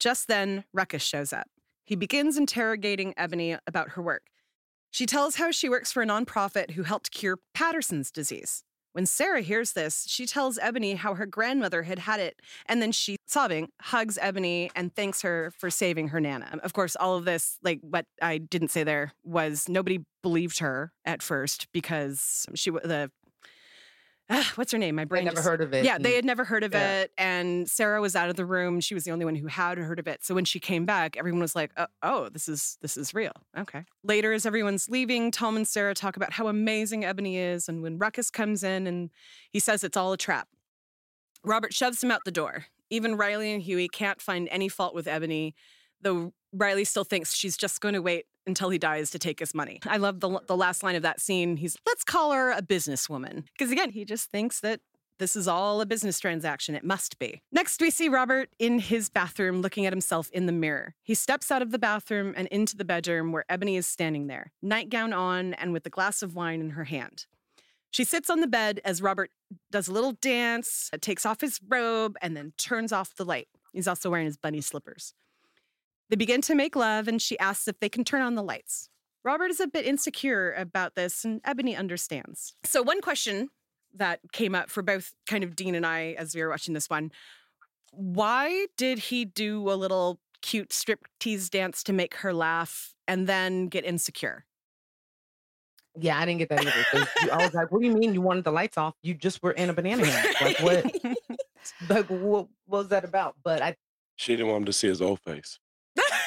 Just then, Ruckus shows up. He begins interrogating Ebony about her work. She tells how she works for a nonprofit who helped cure Patterson's disease. When Sarah hears this, she tells Ebony how her grandmother had had it, and then she, sobbing, hugs Ebony and thanks her for saving her Nana. Of course, all of this, like what I didn't say there, was nobody believed her at first because she, the, ah, what's her name? My brain. I never just- heard of it. yeah, they had never heard of Yeah. it, and Sarah was out of the room. She was the only one who had heard of it. So when she came back, everyone was like, "Oh, oh this is this is real." Okay. Later, as everyone's leaving, Tom and Sarah talk about how amazing Ebony is, and when Ruckus comes in and he says it's all a trap, Robert shoves him out the door. Even Riley and Huey can't find any fault with Ebony, though Riley still thinks she's just going to wait until he dies to take his money. I love the, the last line of that scene. He's, let's call her a businesswoman. Because again, he just thinks that this is all a business transaction. It must be. Next, we see Robert in his bathroom looking at himself in the mirror. He steps out of the bathroom and into the bedroom where Ebony is standing there, nightgown on and with a glass of wine in her hand. She sits on the bed as Robert does a little dance, takes off his robe, and then turns off the light. He's also wearing his bunny slippers. They begin to make love, and she asks if they can turn on the lights. Robert is a bit insecure about this, and Ebony understands. So, one question that came up for both kind of Dean and I as we were watching this one why did he do a little cute striptease dance to make her laugh and then get insecure. Yeah, I didn't get that either. I was like, "What do you mean you wanted the lights off? You just were in a banana hammock. Like what? like what, what was that about?" But I She didn't want him to see his old face.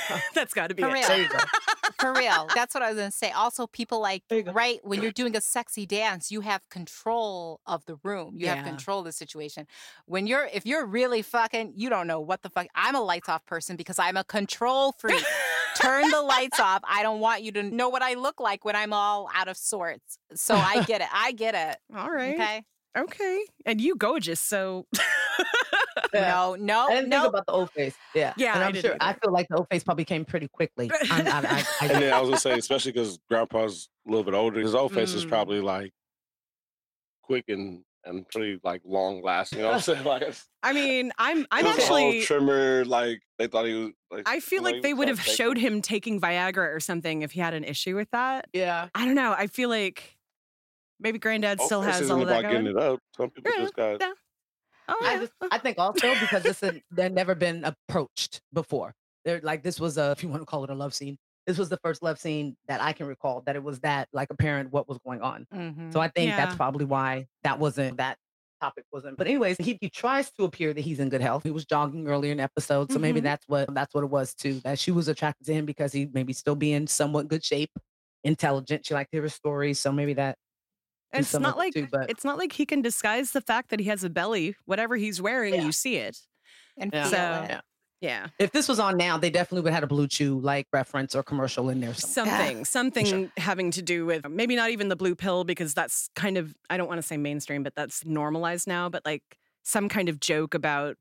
That's got to be For it. real. there you go. For real. That's what I was going to say. Also, people like, There you go. right, when you're doing a sexy dance, you have control of the room. You have control of the situation. When you're, if you're really fucking, you don't know what the fuck. I'm a lights off person because I'm a control freak. Turn the lights off. I don't want you to know what I look like when I'm all out of sorts. So I get it. I get it. All right. Okay. Okay. And you gorgeous, so Yeah. No, no, I didn't no. think about the old face. Yeah, Yeah, And I I'm didn't sure. I feel like the old face probably came pretty quickly. I'm, I, I, I, And then I was gonna say, especially because Grandpa's a little bit older, his old face is Mm. probably like quick and and pretty like long lasting. You know what I'm saying? Like I mean, I'm I'm it was a whole actually trimmer. Like they thought he was. Like, I feel you know, he like they would have to showed him. him taking Viagra or something if he had an issue with that. yeah. I don't know. I feel like maybe granddad still has isn't all of that about getting going. it up. Some people Yeah, just got. yeah. Oh, I just, I think also because this had never been approached before. They're like this was a if you want to call it a love scene. This was the first love scene that I can recall that it was that like apparent what was going on. Mhm. So I think that's probably why that wasn't that topic wasn't. But anyways, he, he tries to appear that he's in good health. He was jogging earlier in the episode, so maybe Mhm. that's what that's what it was too. That she was attracted to him because he maybe still be in somewhat good shape, intelligent. She liked to hear his stories, so maybe that. Do It's not like too, but it's not like he can disguise the fact that he has a belly. Whatever he's wearing, Yeah. you see it. and Yeah. So- yeah. Yeah. If this was on now, they definitely would have had a BlueChew like reference or commercial in there. somewhere. Something, something having to do with maybe not even the blue pill because that's kind of I don't want to say mainstream, but that's normalized now. But like some kind of joke about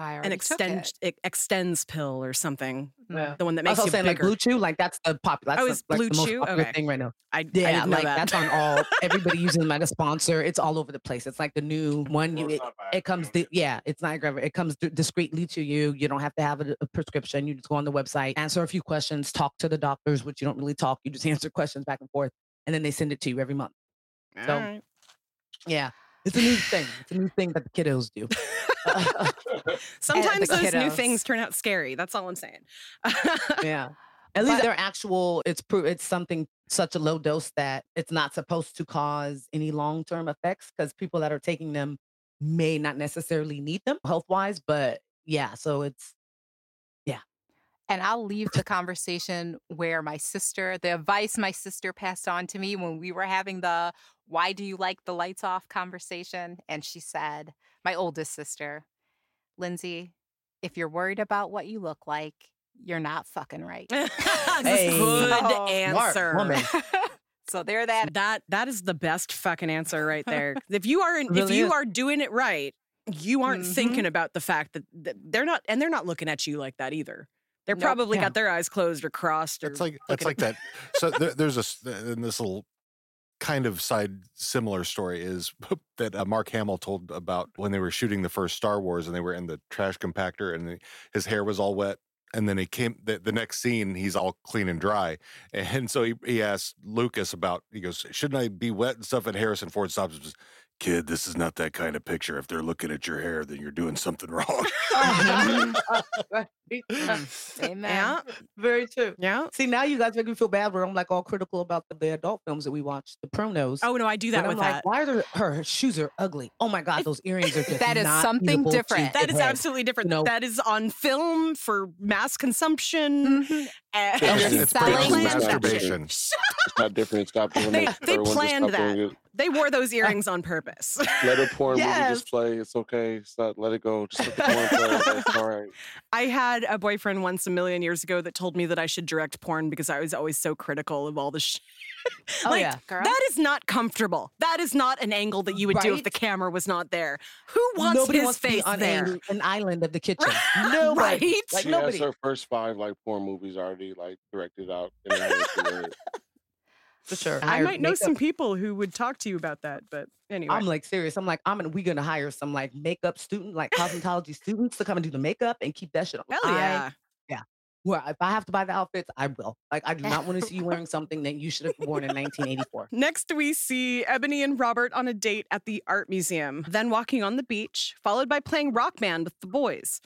I an already extend it. it extends pill or something. Yeah. The one that I was makes also you saying like. BlueChew, like that's the popular. That's Oh, the- it's like, Blue the most Chew? popular Okay. thing right now. I, I Yeah, didn't know like that. that's on all. Everybody using them as a sponsor. It's all over the place. It's like the new one. You, it, it comes. Viagra. Di- yeah, it's not Viagra. It comes di- discreetly to you. You don't have to have a, a prescription. You just go on the website, answer a few questions, talk to the doctors, which you don't really talk. You just answer questions back and forth, and then they send it to you every month. so- All right. Yeah, it's a new thing. It's a new thing that the kiddos do. Sometimes those new things turn out scary. That's all I'm saying. yeah. At least they're actual. It's pro- It's something such a low dose that it's not supposed to cause any long term effects because people that are taking them may not necessarily need them health wise. But yeah, so it's And I'll leave the conversation where my sister, the advice my sister passed on to me when we were having the why do you like the lights off conversation. And she said, my oldest sister, Lindsay, if you're worried about what you look like, you're not fucking right. Hey. Good Oh, answer. woman. so there that That that is the best fucking answer right there. if you are in, if you is. are doing it right, you aren't Mhm. thinking about the fact that, that they're not and they're not looking at you like that either. They're Nope. probably Yeah. got their eyes closed or crossed or It's like it's like that. So there, there's a in this little kind of side similar story is that uh, Mark Hamill told about when they were shooting the first Star Wars and they were in the trash compactor and the, his hair was all wet. And then he came the, the next scene, he's all clean and dry. And so he, he asked Lucas about, he goes, Shouldn't I be wet and stuff? And Harrison Ford stops and says, Kid, this is not that kind of picture. If they're looking at your hair, then you're doing something wrong. amen. Yeah. Very true. Yeah. See, now you guys make me feel bad where I'm like all critical about the, the adult films that we watch, the pronos. Oh no, I do that And with I'm like, that. why are there, her, her shoes are ugly? Oh my god, those earrings are just That is not something different. That is head. absolutely different. No. That is on film for mass consumption. Mhm. And- it's it's it's selling cool that shit. masturbation. It's not different. It's got They- they everyone just planned that. it. They wore those earrings on purpose. Let a porn movie just play. It's okay. It's not. Let it go. Just let the porn play. It's all right. I had a boyfriend once a million years ago that told me that I should direct porn because I was always so critical of all the shit. Oh, like, yeah. Girl. that is not comfortable. That is not an angle that you would do if the camera was not there. Who wants nobody his wants to be face on there? an, an island of the kitchen. Right? Nobody. Right? Like she nobody. has her first five like porn movies already like directed out. In her head to where- For sure. I Hire might know makeup- some people who would talk to you about that, but anyway. I'm like serious. I'm like, I'm gonna we gonna hire some like makeup student, like cosmetology students to come and do the makeup and keep that shit on. Hell I- yeah. Well, if I have to buy the outfits, I will. Like, I do not want to see you wearing something that you should have worn in 1984. Next, we see Ebony and Robert on a date at the art museum, then walking on the beach, followed by playing rock band with the boys.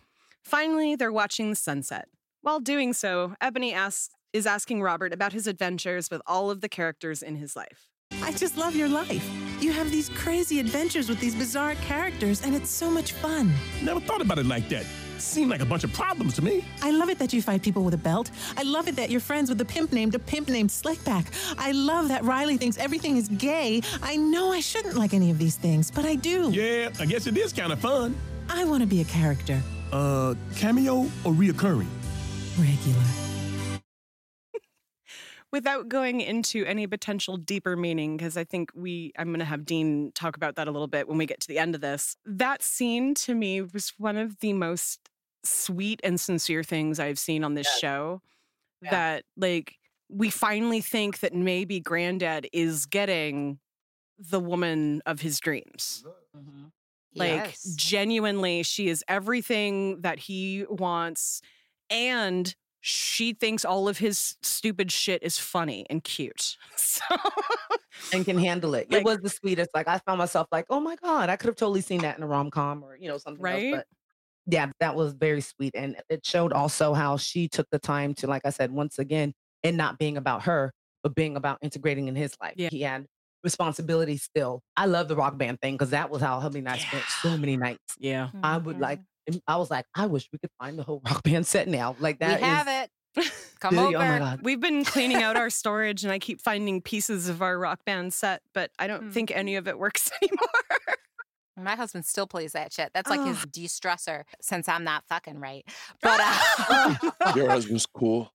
Finally, they're watching the sunset. While doing so, Ebony asks, is asking Robert about his adventures with all of the characters in his life. I just love your life. You have these crazy adventures with these bizarre characters, and it's so much fun. Never thought about it like that. Seemed like a bunch of problems to me. I love it that you fight people with a belt. I love it that you're friends with a pimp named a pimp named Slickback. I love that Riley thinks everything is gay. I know I shouldn't like any of these things, but I do. Yeah, I guess it is kind of fun. I want to be a character. Uh, cameo or reoccurring? Regular. Without going into any potential deeper meaning, because I think we, I'm going to have Dean talk about that a little bit when we get to the end of this. That scene to me was one of the most sweet and sincere things I've seen on this Yes. show. Yeah. That, like, we finally think that maybe Granddad is getting the woman of his dreams. Mm-hmm. Like, Yes. genuinely, she is everything that he wants. And she thinks all of his stupid shit is funny and cute. So, and can handle it. Like- it was the sweetest. Like I found myself like, oh my god, I could have totally seen that in a rom com or you know something Right? else. But yeah, that was very sweet, and it showed also how she took the time to, like I said, once again, and not being about her, but being about integrating in his life. Yeah. He had responsibility still. I love the rock band thing because that was how hubby and I spent so many nights. yeah. I would like. I was like, I wish we could find the whole rock band set now. Like that. we that is have it. Come really- over. Oh my god. We've been cleaning out our storage and I keep finding pieces of our rock band set, but I don't Hmm. think any of it works anymore. My husband still plays that shit. That's like his Oh. de-stressor since I'm not fucking right. But uh, Your husband's cool.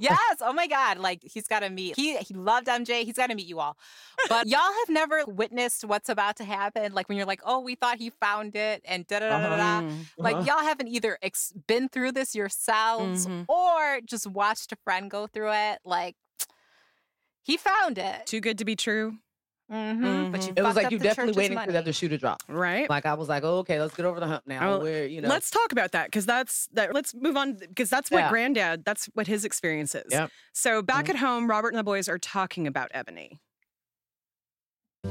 yes, oh my god, like he's got to meet. He he loved MJ. He's got to meet you all. But y'all have never witnessed what's about to happen. Like when you're like, oh, we thought he found it, and da da da da da. Mm. Like Uh-huh. y'all haven't either ex- been through this yourselves Mhm. or just watched a friend go through it. Like he found it. Too good to be true, hmm But Mhm. you It was like you the definitely church's waiting for the other shoe to drop. right? Like I was like, oh, okay, let's get over the hump now. Oh, Where you know, Let's talk about that because that's that. Let's move on because that's what Yeah. Granddad. That's what his experience is. Yep. So back Mhm. at home, Robert and the boys are talking about Ebony.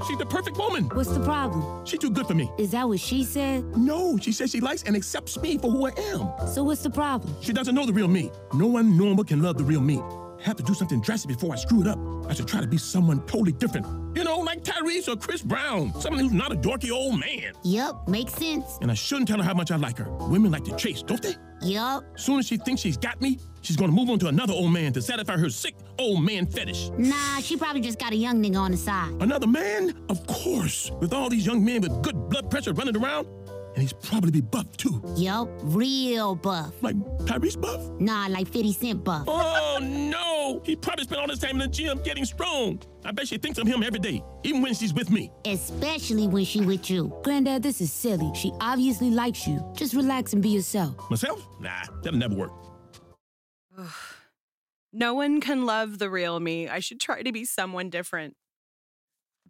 She's the perfect woman. What's the problem? She's too good for me. Is that what she said? No, she says she likes and accepts me for who I am. So what's the problem? She doesn't know the real me. No one normal can love the real me. Have to do something drastic before I screw it up. I should try to be someone totally different. You know, like Tyrese or Chris Brown. Someone who's not a dorky old man. Yup, makes sense. And I shouldn't tell her how much I like her. Women like to chase, don't they? Yup. Soon as she thinks she's got me, she's gonna move on to another old man to satisfy her sick old man fetish. Nah, she probably just got a young nigga on the side. Another man? Of course. With all these young men with good blood pressure running around, and he's probably be buff too. Yup, real buff. Like Tyrese buff? Nah, like 50 Cent buff. Oh no! He probably spent all his time in the gym getting strong. I bet she thinks of him every day, even when she's with me. Especially when she with you. Granddad, this is silly. She obviously likes you. Just relax and be yourself. Myself? Nah, that'll never work. No one can love the real me. I should try to be someone different.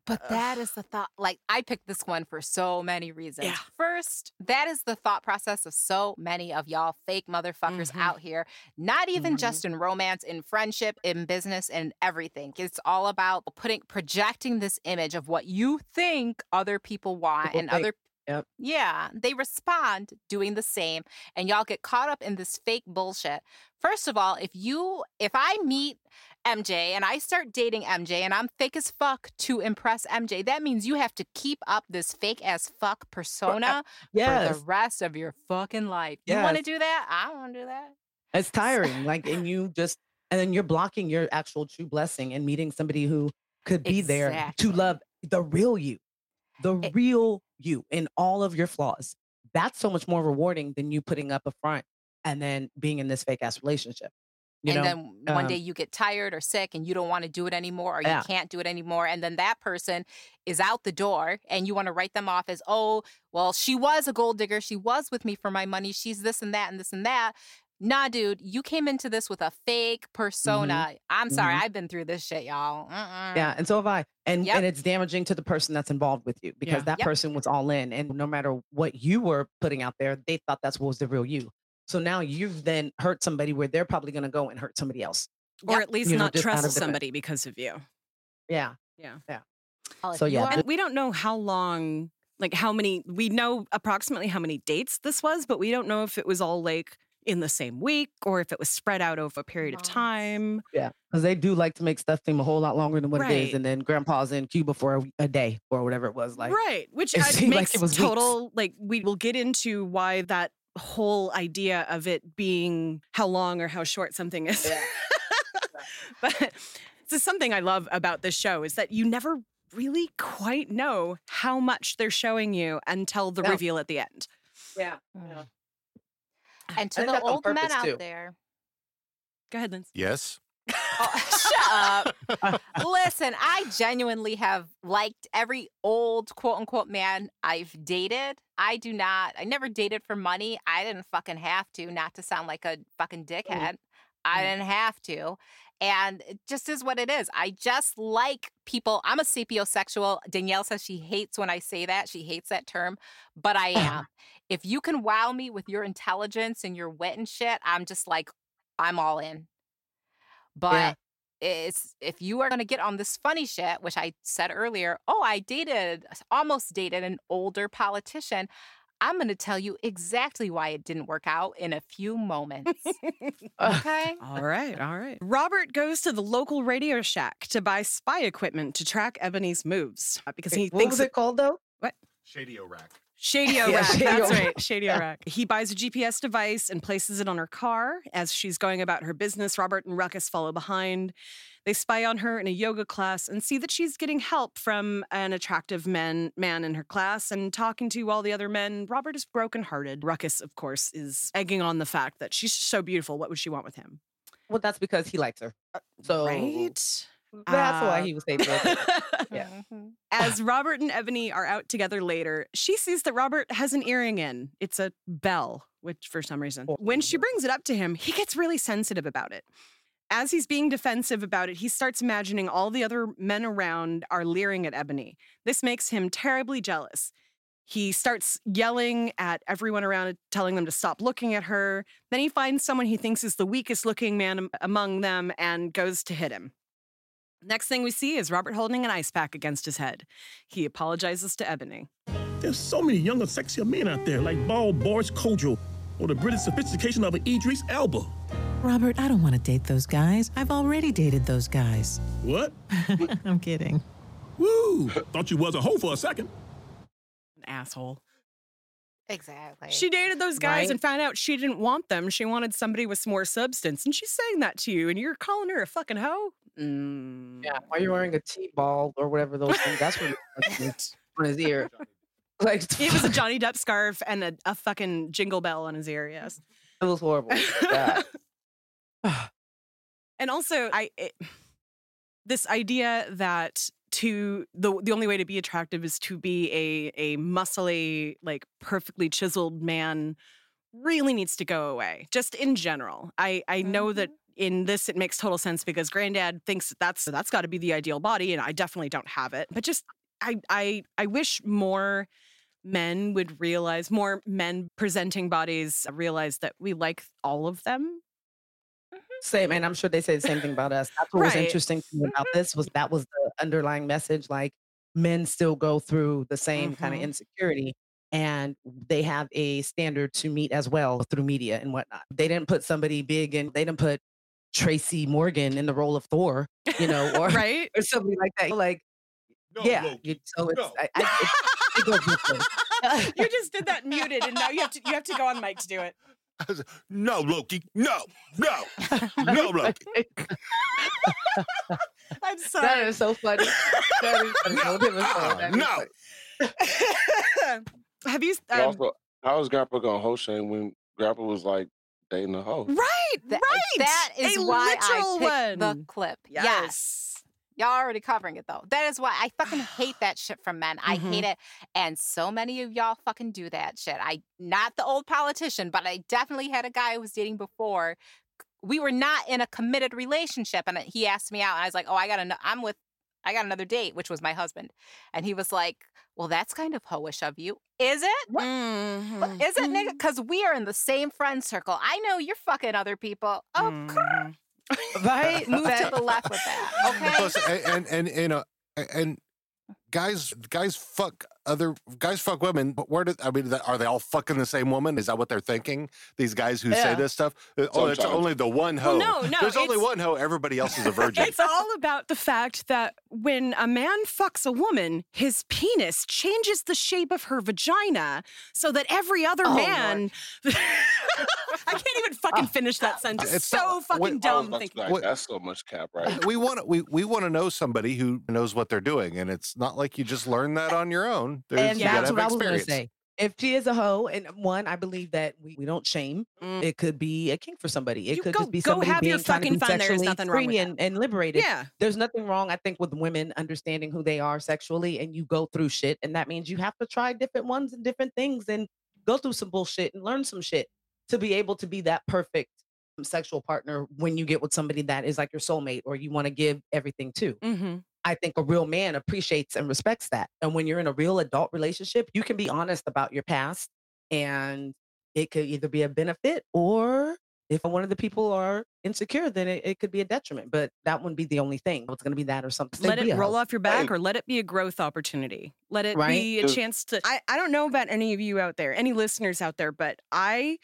But that is the thought. Like, I picked this one for so many reasons. Yeah. First, that is the thought process of so many of y'all fake motherfuckers Mhm. out here. Not even Mhm. just in romance, in friendship, in business, and everything. It's all about putting, projecting this image of what you think other people want People and think. other Yep. yeah, they respond doing the same, and y'all get caught up in this fake bullshit. First of all, if you, if I meet MJ and I start dating MJ and I'm fake as fuck to impress MJ, that means you have to keep up this fake as fuck persona uh, for the rest of your fucking life. You want to do that? I don't want to do that. it's tiring. Like, and you just, and then you're blocking your actual true blessing and meeting somebody who could be there to love the real you, the It- real you in all of your flaws. That's so much more rewarding than you putting up a front and then being in this fake ass relationship. You and know, then one um, day you get tired or sick and you don't want to do it anymore or you Yeah. can't do it anymore and then that person is out the door and you want to write them off as oh well she was a gold digger she was with me for my money she's this and that and this and that nah dude you came into this with a fake persona i'm sorry i've been through this shit y'all Mm-mm. Mm-hmm. Yeah, and so have I. And Yep. and it's damaging to the person that's involved with you because Yeah. that Yep. person was all in, and no matter what you were putting out there, they thought that's what was the real you. So now you've then hurt somebody where they're probably going to go and hurt somebody else. Or Yep. at least You not just out of trust different- somebody because of you. Yeah, Yeah. Well, if So, yeah, are- And we don't know how long like how many we know approximately how many dates this was, but we don't know if it was all like in the same week or if it was spread out over a period of time. Yeah, because they do like to make stuff seem a whole lot longer than what it Right. is, and then Grandpa's in Cuba for a, a day or whatever it was. Like, right, which it seemed like makes it was weeks. total like we will get into why that whole idea of it being how long or how short something is. but this is something I love about this show is that you never really quite know how much they're showing you until the No. reveal at the end. Yeah. Mm. And to think the old men purpose, out too. there. Go ahead, Lindsay. Yes. Oh, shut up. Listen, I genuinely have liked every old quote unquote man I've dated. I do not, I never dated for money. I didn't fucking have to, not to sound like a fucking mm-hmm. dickhead. I mm-hmm. didn't have to. And it just is what it is. I just like people. I'm a sapiosexual. Danielle says she hates when I say that. She hates that term, but I am. if you can wow me with your intelligence and your wit and shit, I'm just like, I'm all in. But it's if you are going to get on this funny shit, which I said earlier, oh, I dated, almost dated an older politician. I'm going to tell you exactly why it didn't work out in a few moments. okay. All right, all right. Robert goes to the local Radio Shack to buy spy equipment to track Ebony's moves uh, because he what thinks was it called though? What? Shady rack. Shady Yeah, Shady That's right. Shady Rack. He buys a GPS device and places it on her car. As she's going about her business, Robert and Ruckus follow behind. They spy on her in a yoga class and see that she's getting help from an attractive man, man in her class and talking to all the other men. Robert is brokenhearted. Ruckus, of course, is egging on the fact that she's so beautiful. What would she want with him? Well, that's because he likes her. Uh, so right? That's why Uh, he was able to. Yeah. Mhm. As Robert and Ebony are out together later, she sees that Robert has an earring in. It's a bell, which for some reason. When she brings it up to him, he gets really sensitive about it. As he's being defensive about it, he starts imagining all the other men around are leering at Ebony. This makes him terribly jealous. He starts yelling at everyone around, telling them to stop looking at her. Then he finds someone he thinks is the weakest looking man among them and goes to hit him. Next thing we see is Robert holding an ice pack against his head. He apologizes to Ebony. There's so many younger, sexier men out there, like bald Boris Kodjoe or the British sophistication of an Idris Elba. Robert, I don't want to date those guys. I've already dated those guys. What? I'm kidding. Woo! Thought you was a hoe for a second. An asshole. Exactly. She dated those guys Right. and found out she didn't want them. She wanted somebody with some more substance. And she's saying that to you, and you're calling her a fucking hoe? Mm. Yeah, while you're wearing a T-ball or whatever those things, that's what it was on his ear. Like It was a Johnny Depp scarf and a, a fucking jingle bell on his ear, yes. it was horrible. God. and also i it, this idea that to the the only way to be attractive is to be a a muscly like perfectly chiseled man really needs to go away just in general i i know that in this it makes total sense because granddad thinks that that's that's got to be the ideal body and i definitely don't have it but just i i i wish more men would realize more men presenting bodies realize that we like all of them mm-hmm. Same, and I'm sure they say the same thing about us. That's what was interesting to me about mm-hmm. this was that was the underlying message. Like men still go through the same kind of mm-hmm. insecurity, and they have a standard to meet as well through media and whatnot. They didn't put somebody big and They didn't put Tracy Morgan in the role of Thor, you know, or right or somebody like that. Like, yeah. you- so it's I, I, it, it goes both ways. you just did that muted, and now you have to you have to go on mic to do it. No, Loki. No, no, no, Loki. I'm sorry. That is so funny. That is funny. No, different story. No. funny. have you? But Um, also, how was Grandpa gonna host shame when Grandpa was like dating a hoe? right, Th- right. That is a why literal I picked the clip. Yes. yes. Y'all already covering it though. That is why I fucking hate that shit from men. I Mm-hmm. hate it. And so many of y'all fucking do that shit. I not the old politician, but I definitely had a guy I was dating before. We were not in a committed relationship. And he asked me out, and I was like, Oh, I got to I'm with I got another date, which was my husband. And he was like, Well, that's kind of hoish of you. Is it? What- Mhm, Is it, nigga? Because we are in the same friend circle. I know you're fucking other people. Oh, mhm. right? move to the left with that. Okay. Plus, and, and and you know, and guys guys fuck other guys fuck women but where did i mean are they all fucking the same woman is that what they're thinking these guys who say this stuff Uh, oh it's only the one hoe Well, no, no, there's only one hoe everybody else is a virgin It's all about the fact that when a man fucks a woman, his penis changes the shape of her vagina so that every other Oh, man. I can't even fucking finish that sentence. It's so not- fucking wait, dumb. about Thinking. like, that's so much cap, right? we want to we, we want to know somebody who knows what they're doing and it's not like you just learn that on your own There's, and you that's have what I was going to say. If she is a hoe, and one, I believe that we, we don't shame. Mm. It could be a kink for somebody. It You could go- just be go somebody have your being trying to fucking fun. There's sexually nothing wrong with free that. and, and liberated. Yeah. There's nothing wrong, I think, with women understanding who they are sexually, and you go through shit, and that means you have to try different ones and different things, and go through some bullshit and learn some shit to be able to be that perfect sexual partner when you get with somebody that is like your soulmate or you want to give everything to. Mm-hmm. I think a real man appreciates and respects that. And when you're in a real adult relationship, you can be honest about your past and it could either be a benefit or if one of the people are insecure, then it, it could be a detriment. But that wouldn't be the only thing. It's going to be that or something. Let it a roll off your back Hey. or let it be a growth opportunity. Let it Right. be a chance to. I, I don't know about any of you out there, any listeners out there, but I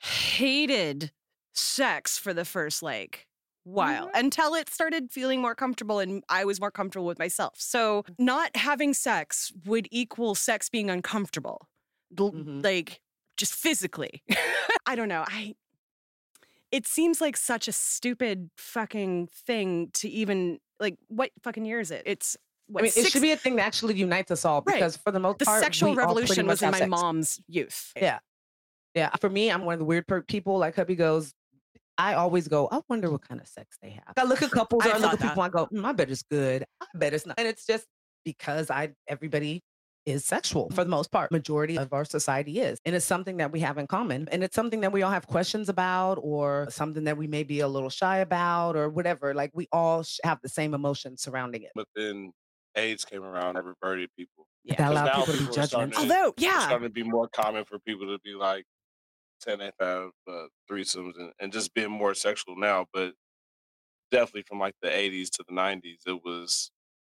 hated sex for the first like while until it started feeling more comfortable and I was more comfortable with myself. So not having sex would equal sex being uncomfortable. Mhm. Like just physically. I don't know. I it seems like such a stupid fucking thing to even like what fucking year is it? It's what I mean, it six- should be a thing that actually unites us all because for the most the part, sexual we revolution was in my sex. mom's youth. Yeah. Yeah. For me, I'm one of the weird per- people. Like hubby goes, I always go, I wonder what kind of sex they have. I look at couples I or I look at people, I go, "Mm, I bet it's good. I bet it's not. And it's just because I everybody is sexual for the most part. Majority of our society is. And it's something that we have in common. And it's something that we all have questions about or something that we may be a little shy about or whatever. Like we all sh- have the same emotions surrounding it. But then AIDS came around and reverted people. Yeah. that allowed now people to be people are starting judgmental. to- Although, It's yeah, starting to be more common for people to be like, saying and have uh, threesomes and, and just being more sexual now. But definitely from like the 80s to the 90s, it was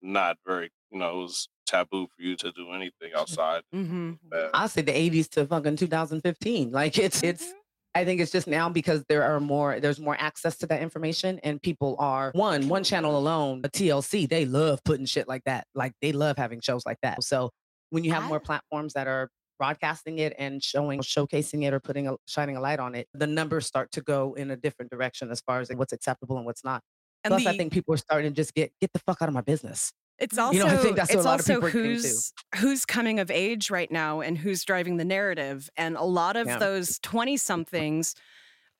not very, you know, it was taboo for you to do anything outside. mm-hmm. I'll say the 80s to fucking 2015. Like it's it's I think it's just now because there are more there's more access to that information and people are one one channel alone, a TLC, they love putting shit like that. Like they love having shows like that. So when you have more platforms that are broadcasting it and showing showcasing it or putting a shining a light on it, the numbers start to go in a different direction as far as what's acceptable and what's not. and Plus, I think people are starting to just get get the fuck out of my business. It's also You know, I think that's it's a lot of also people are getting to. who's who's coming of age right now and who's driving the narrative. And a lot of Yeah. those 20 somethings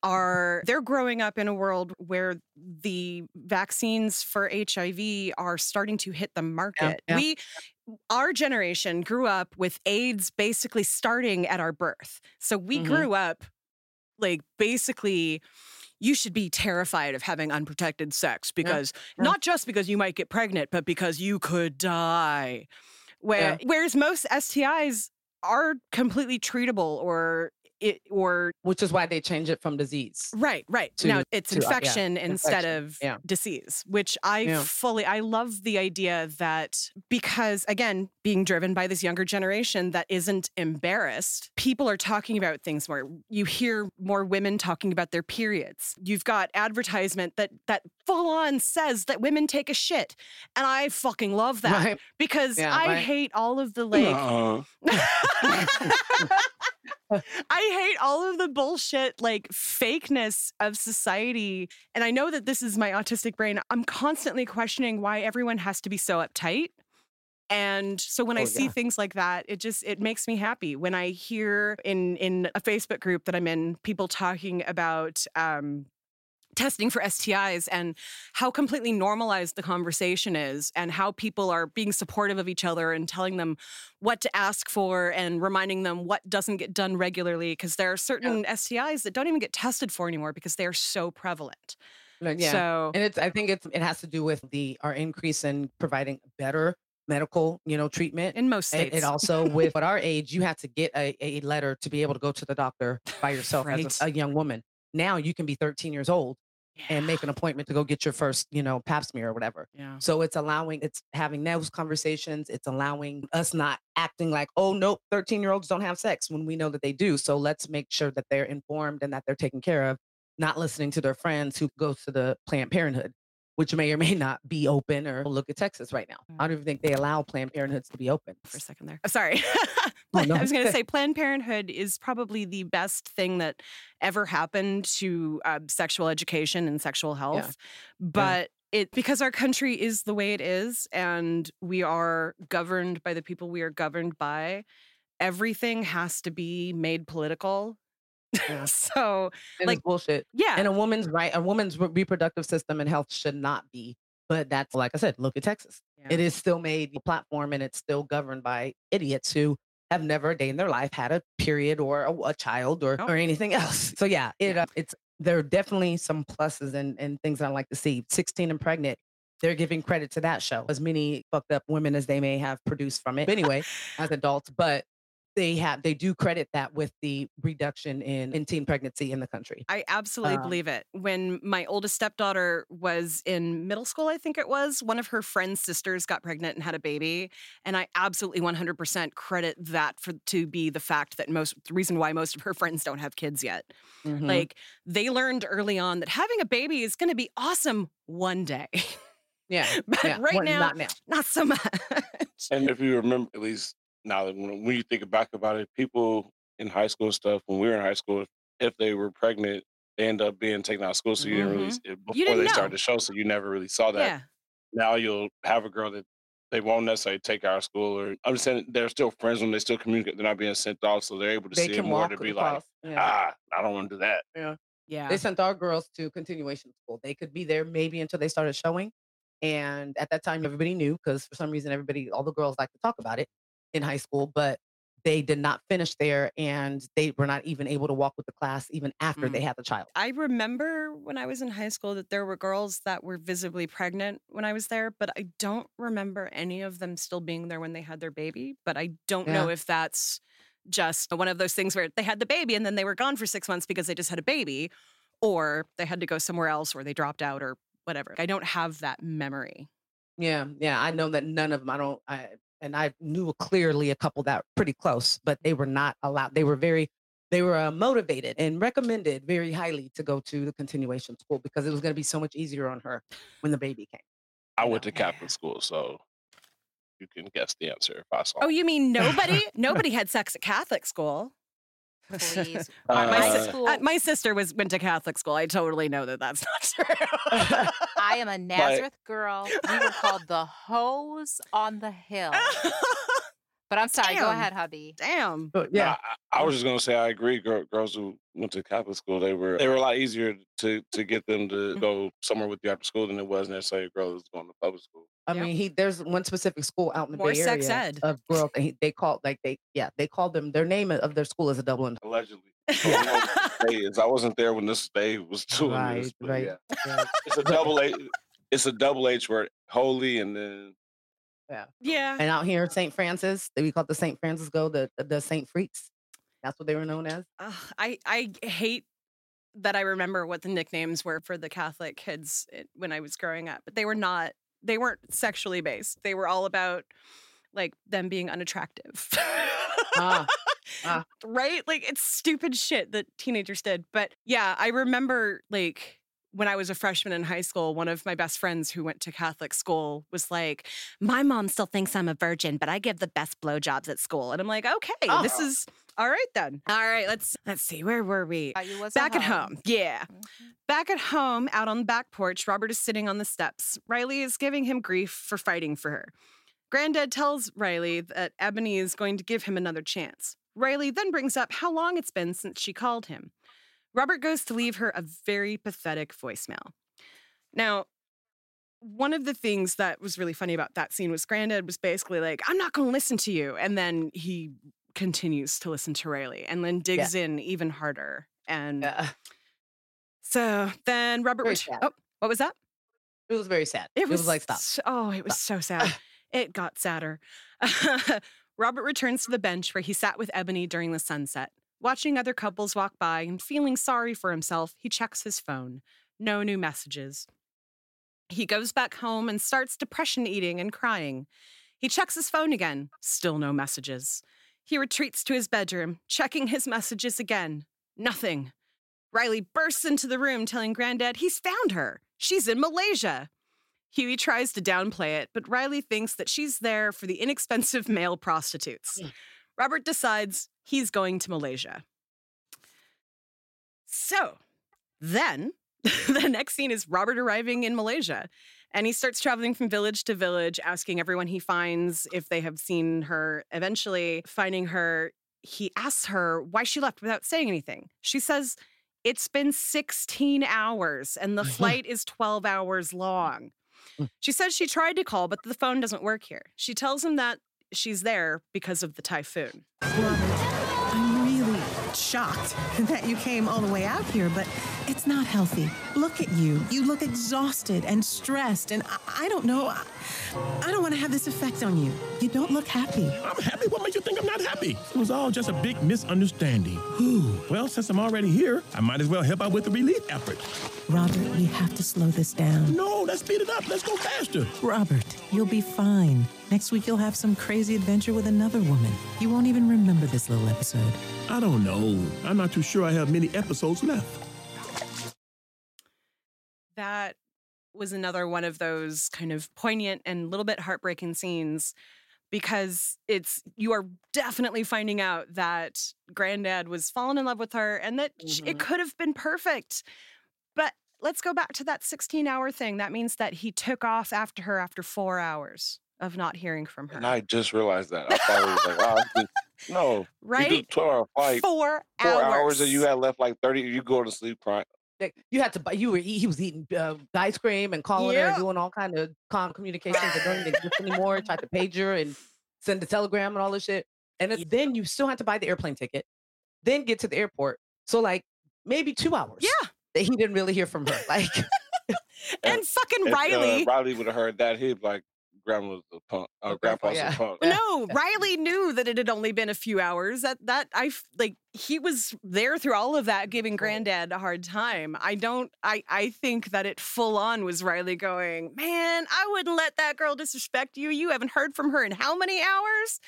are they're growing up in a world where the vaccines for HIV are starting to hit the market. yeah. We our generation grew up with AIDS basically starting at our birth. So we Mhm. grew up like basically you should be terrified of having unprotected sex because yeah. not just because you might get pregnant, but because you could die. Where, Whereas most STIs are completely treatable or it or Which is why they change it from disease. right, right. To- now it's to, uh, yeah, infection instead infection, of yeah. disease, which I Yeah. fully I love the idea that because again, being driven by this younger generation that isn't embarrassed, people are talking about things more. You hear more women talking about their periods. You've got advertisement that that full on says that women take a shit. And I fucking love that Right. because Yeah, I right. hate all of the like Uh-uh. I hate all of the bullshit, like fakeness of society. And I know that this is my autistic brain. I'm constantly questioning why everyone has to be so uptight. And so when I Oh, see yeah. things like that, it just it makes me happy. When I hear in in a Facebook group that I'm in, people talking about um testing for STIs and how completely normalized the conversation is and how people are being supportive of each other and telling them what to ask for and reminding them what doesn't get done regularly because there are certain STIs that don't even get tested for anymore because they are so prevalent. Like, Yeah. So and it's I think it's it has to do with the our increase in providing better medical, you know, treatment. in most states. and also with at our age, you had to get a, a letter to be able to go to the doctor by yourself Right. as a, a young woman. Now you can be 13 years old and make an appointment to go get your first, you know, pap smear or whatever. Yeah. So it's allowing, it's having those conversations. It's allowing us not acting like, oh, nope, 13 year olds don't have sex when we know that they do. So let's make sure that they're informed and that they're taken care of, not listening to their friends who go to the Planned Parenthood, which may or may not be open or look at Texas right now. I don't even think they allow Planned Parenthoods to be open. for a second there. Sorry. Oh, no. I was going to say Planned Parenthood is probably the best thing that ever happened to uh, sexual education and sexual health. But it because our country is the way it is and we are governed by the people we are governed by, everything has to be made political. Yeah. so, And like, bullshit. yeah. And a woman's right, a woman's reproductive system and health should not be. But that's like I said, look at Texas. It Yeah. is still made a platform and it's still governed by idiots who have never a day in their life had a period or a, a child or, Nope. or anything else. So yeah, it Yeah. uh, it's there are definitely some pluses and, and things I like to see. 16 and pregnant, they're giving credit to that show. As many fucked up women as they may have produced from it anyway, as adults, but they have they do credit that with the reduction in, in teen pregnancy in the country. I absolutely Um, believe it. When my oldest stepdaughter was in middle school, I think it was, one of her friend's sisters got pregnant and had a baby. And I absolutely 100% credit that for to be the fact that most, the reason why most of her friends don't have kids yet. Mhm. Like they learned early on that having a baby is going to be awesome one day. yeah, but yeah. right Well, now, not now. not so much. And if you remember, at least now that when, when you think back about it, people in high school stuff, when we were in high school, if they were pregnant, they end up being taken out of school. So you didn't really, s- it- before didn't they know. started the show, so you never really saw that. yeah. Now you'll have a girl that they won't necessarily take out of school, or I'm just saying they're still friends when they still communicate. They're not being sent off, so they're able to They see it more to be across. like, yeah. ah, I don't want to do that. Yeah. Yeah. They sent our girls to continuation school. They could be there maybe until they started showing. And at that time, everybody knew because for some reason, everybody, all the girls like to talk about it in high school, but they did not finish there and they were not even able to walk with the class even after Mm. they had the child. I remember when I was in high school that there were girls that were visibly pregnant when I was there, but I don't remember any of them still being there when they had their baby. But I don't know if that's just one of those things where they had the baby and then they were gone for six months because they just had a baby, or they had to go somewhere else or they dropped out or whatever. I don't have that memory. Yeah. Yeah. I know that none of them, I don't, I, and I knew clearly a couple that were pretty close, but they were not allowed. They were very, they were uh, motivated and recommended very highly to go to the continuation school because it was going to be so much easier on her when the baby came. I went know. to Catholic school, so you can guess the answer if I saw. Oh, you mean nobody? nobody had sex at Catholic school. Please. Uh, my, my, school, Uh, my sister was went to Catholic school. I totally know that that's not true. I am a Nazareth girl. We were called the hose on the hill. But I'm sorry. Go ahead, hubby. Damn. But yeah. I, I was just gonna say I agree. Girl, girls who went to Catholic school, they were they were a lot easier to to get them Mm-hmm. to go somewhere with you after school than it was necessarily a girl who's going to public school. I Yep. mean, he there's one specific school out in the More Bay sex Area ed. of girls. And he, they called like they yeah they called them their name of their school is a Dublin. Allegedly, So I don't know what the day is. I wasn't there when this day was doing Right, but right. yeah, Yeah. it's a double H. It's a double H word, holy, and then yeah. yeah. And out here in St. Francis, they we call it the St. Francis Go the the St. Freaks. That's what they were known as. Ugh, I I hate that I remember what the nicknames were for the Catholic kids eh, when I was growing up, but they were not. They weren't sexually based. They were all about like them being unattractive. Ah, ah. right? Like it's stupid shit that teenagers did. But yeah, I remember like when I was a freshman in high school, one of my best friends who went to Catholic school was like, My mom still thinks I'm a virgin, but I give the best blowjobs at school. And I'm like, okay, this Oh. is all right then. All right, let's let's see, where were we? Uh, Back at home. Yeah. Mhm. Back at home, out on the back porch, Robert is sitting on the steps. Riley is giving him grief for fighting for her. Granddad tells Riley that Ebony is going to give him another chance. Riley then brings up how long it's been since she called him. Robert goes to leave her a very pathetic voicemail. Now, one of the things that was really funny about that scene was Granddad was basically like, I'm not going to listen to you. And then he continues to listen to Riley and then digs in even harder. And Yeah. so then Robert was. Oh, what was that? It was very sad. It was, like stop. Oh, it was so sad. it got sadder. Robert returns to the bench where he sat with Ebony during the sunset. Watching other couples walk by and feeling sorry for himself, he checks his phone. No new messages. He goes back home and starts depression eating and crying. He checks his phone again. Still no messages. He retreats to his bedroom, checking his messages again. Nothing. Riley bursts into the room telling Granddad he's found her. She's in Malaysia. Huey tries to downplay it, but Riley thinks that she's there for the inexpensive male prostitutes. Hmm. Robert decides he's going to Malaysia. So then the next scene is Robert arriving in Malaysia. And he starts traveling from village to village, asking everyone he finds if they have seen her. Eventually, finding her, he asks her why she left without saying anything. She says, It's been 16 hours and the flight is 12 hours long. Mm. She says she tried to call, but the phone doesn't work here. She tells him that she's there because of the typhoon. Shocked that you came all the way out here, but it's not healthy. Look at you. You look exhausted and stressed, and I, I don't know. I, I don't want to have this effect on you. You don't look happy. I'm happy. What makes you think I'm not happy? It was all just a big misunderstanding. Whew. Well, since I'm already here, I might as well help out with the relief effort. Robert, we have to slow this down. No, let's speed it up. Let's go faster. Robert, you'll be fine. Next week, you'll have some crazy adventure with another woman. You won't even remember this little episode. I don't know. I'm not too sure I have many episodes left. that was another one of those kind of poignant and a little bit heartbreaking scenes because it's you are definitely finding out that granddad was falling in love with her and that sh- it mm-hmm. could have been perfect but let's go back to that 16 hour thing that means that he took off after her after four hours of not hearing from her And I just realized that. I thought it was like, wow, this is- no. You do right 12 hour flight, four, four hours. hours, and you had left like 30, you go to sleep crying. You had to buy. You were. eat- He was eating uh, ice cream and calling her and doing all kind of com communications that don't even exist anymore. Tried to page her and send a telegram and all this shit. And it, then you still had to buy the airplane ticket, then get to the airport. So like maybe two hours. Yeah. That he didn't really hear from her. Like and fucking If, Riley Uh, Riley would have heard that, he'd be like, Grandma's a punk. Uh, Grandpa's yeah. a punk. No, Riley knew that it had only been a few hours. That that I like he was there through all of that, giving Granddad a hard time. I don't. I I think that it full on was Riley going, man, I wouldn't let that girl disrespect you. You haven't heard from her in how many hours?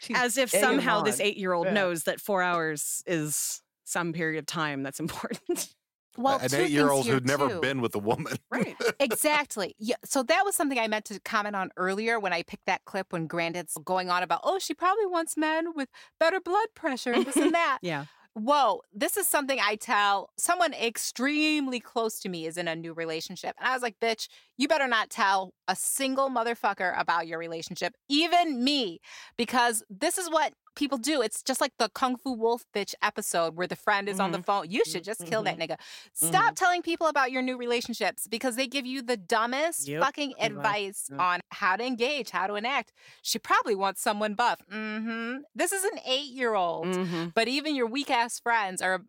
she's As if somehow this eight year old Yeah. knows that four hours is some period of time that's important. Well, An eight year old who'd never too. been with a woman. right. exactly. Yeah. So that was something I meant to comment on earlier when I picked that clip when Grandad's going on about, oh, she probably wants men with better blood pressure and this and that. Yeah. Whoa, this is something I tell someone extremely close to me is in a new relationship. And I was like, bitch, you better not tell a single motherfucker about your relationship, even me, because this is what people do. It's just like the Kung Fu Wolf bitch episode where the friend is on the phone. You should just kill that nigga. Stop telling people about your new relationships because they give you the dumbest Yep. fucking Advice. Yep. on how to engage, how to enact. She probably wants someone buff. hmm This is an eight year old. Mhm. But even your weak ass friends are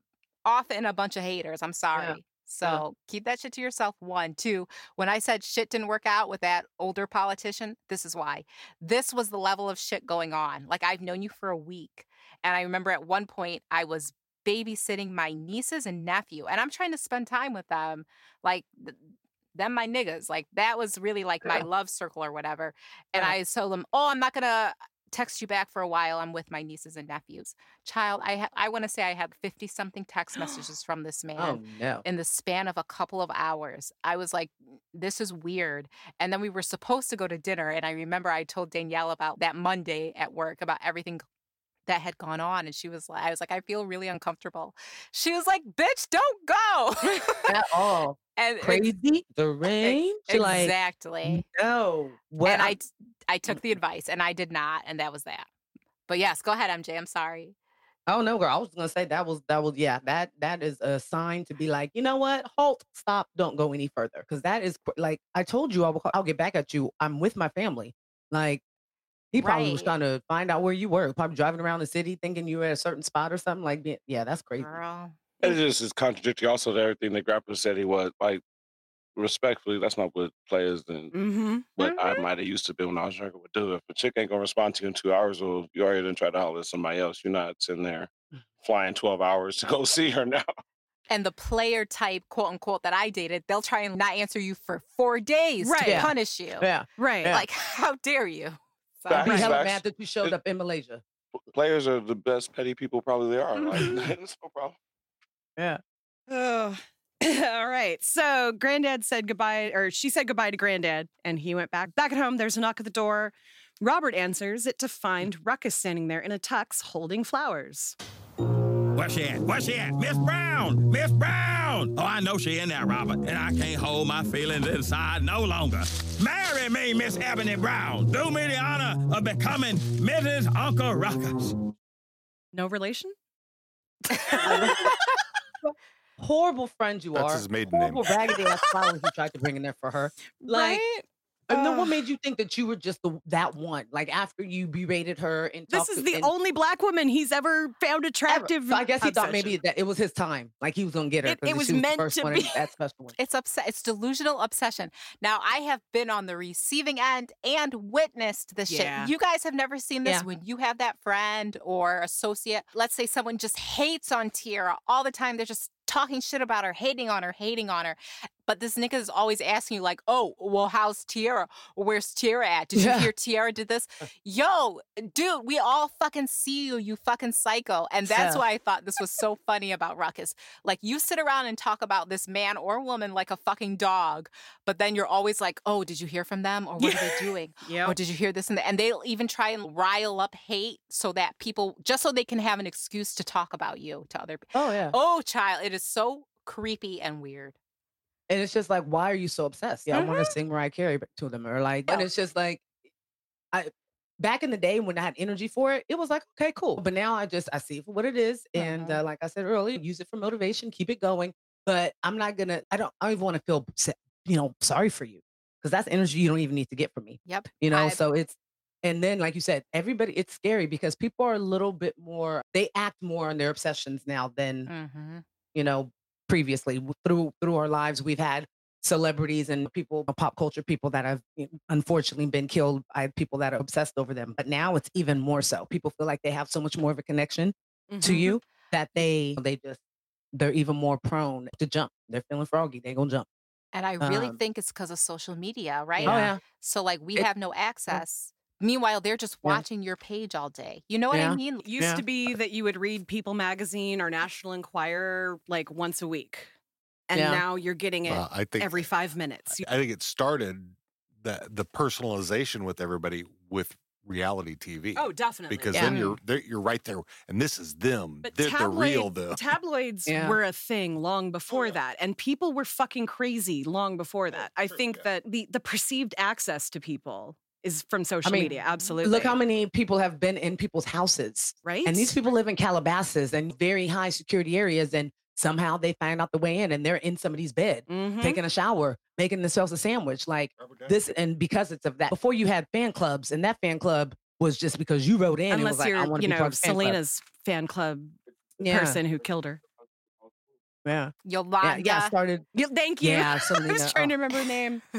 often a bunch of haters. I'm sorry. So keep that shit to yourself. One, two. When I said shit didn't work out with that older politician, this is why. This was the level of shit going on. Like I've known you for a week. And I remember at one point I was babysitting my nieces and nephew, and I'm trying to spend time with them. Like, them my niggas. Like that was really like my love circle or whatever. And Yeah. I told them, "Oh, I'm not gonna text you back for a while. I'm with my nieces and nephews." Child, I ha- I want to say I had 50 something text messages from this man Oh no. in the span of a couple of hours. I was like, this is weird. And then we were supposed to go to dinner. And I remember I told Danielle about that Monday at work about everything that had gone on. And she was like, I was like, I feel really uncomfortable. She was like, bitch, don't go. At all. and Crazy. The rain. She like exactly. no. What and I, I took mm. the advice and I did not. And that was that. But yes, go ahead, MJ. I'm sorry. Oh no, girl. I was gonna say that was that was yeah. That that is a sign to be like, you know what? Halt, stop, don't go any further. Because that is like I told you, I will. I'll get back at you. I'm with my family. Like he probably was trying to find out where you were. Probably driving around the city thinking you were at a certain spot or something. Like yeah, yeah, that's crazy. Girl. It just is contradictory also to everything that Grandpa said he was. Like, respectfully, that's not what players and Mm-hmm. what I might have used to be when I was younger would do. If a chick ain't gonna respond to you in two hours, or you already done tried to holler at somebody else, you're not sitting there flying 12 hours to go see her now. And the player type, quote unquote, that I dated, they'll try and not answer you for four days Right. to Yeah. punish you. Yeah. Right. Like, how dare you? So, Facts. Be Right. hella Facts. mad that you showed It- up in Malaysia. Players are the best petty people probably they are. Like, it's no problem. Yeah. Oh. All right. So granddad said goodbye, or she said goodbye to granddad, and he went back. Back at home, there's a knock at the door. Robert answers it to find Ruckus standing there in a tux holding flowers. Where she at? Where she at? Miss Brown! Miss Brown! Oh, I know she in there, Robert, and I can't hold my feelings inside no longer. Marry me, Miss Ebony Brown. Do me the honor of becoming Mrs. Uncle Ruckus. No relation? Horrible friend you That's are. his maiden name. Horrible raggedy ass flowers you tried to bring in there for her. Like, right? And then what made you think that you were just the that one? Like after you berated her and This is to- the and- only black woman he's ever found attractive. So I guess he thought maybe that it was his time. Like he was gonna get her. It- it was meant first to one be. That special one. It's upset. It's delusional obsession. Now I have been on the receiving end and witnessed this Yeah. shit. You guys have never seen this Yeah. when you have that friend or associate. Let's say someone just hates on Tiara all the time. They're just talking shit about her, hating on her, hating on her. But this nigga is always asking you, like, oh, well, how's Tiara? Where's Tiara at? Did Yeah. you hear Tiara did this? Yo, dude, we all fucking see you, you fucking psycho. And that's Yeah. why I thought this was so funny about Ruckus. Like, you sit around and talk about this man or woman like a fucking dog, but then you're always like, oh, did you hear from them? Or what are they doing? Yep. Or did you hear this and that? And they'll even try and rile up hate so that people, just so they can have an excuse to talk about you to other people. Oh yeah. Oh, child, it is so creepy and weird. And it's just like, why are you so obsessed? Yeah, I want to sing Mariah Carey to them, or like, and it's just like, I back in the day when I had energy for it, it was like, okay, cool. But now I just I see for what it is, and Mhm. uh, like I said earlier, use it for motivation, keep it going. But I'm not gonna. I don't. I don't even want to feel, you know, sorry for you because that's energy you don't even need to get from me. Yep. You know, I've- so it's. And then, like you said, everybody, it's scary because people are a little bit more, they act more on their obsessions now than Mm-hmm. you know previously through through our lives we've had celebrities and people pop culture people that have unfortunately been killed by people that are obsessed over them but now it's even more so people feel like they have so much more of a connection to Mhm. you that they they just they're even more prone to jump they're feeling froggy they're gonna jump And I really Um, think it's because of social media, right? oh yeah So like we It- have no access. Meanwhile, they're just Yeah. watching your page all day. You know what Yeah. I mean? Used Yeah. to be that you would read People magazine or National Enquirer like once a week. And Yeah. now you're getting it Uh, I think every five minutes. I think it started the the personalization with everybody with reality TV. Oh, definitely. because Yeah. then you're you're right there, and this is them. But they're the real tabloid- them. tabloids Yeah. were a thing long before yeah. that, and people were fucking crazy long before that. I think yeah. that the the perceived access to people is from social mean, media. Absolutely. look how many people have been in people's houses right. and these people live in calabasas and very high security areas and somehow they find out the way in and they're in somebody's bed Mhm. taking a shower, making themselves a sandwich. Like this, and because it's of that. Before you had fan clubs, and that fan club was just because you wrote in. and was Unless you're, want to you be know, part of the fan club. Selena's fan club yeah, person who killed her. Yeah, Yolanda. yeah, yeah. Started. Yeah, thank you. Yeah, I was trying to oh, remember her name.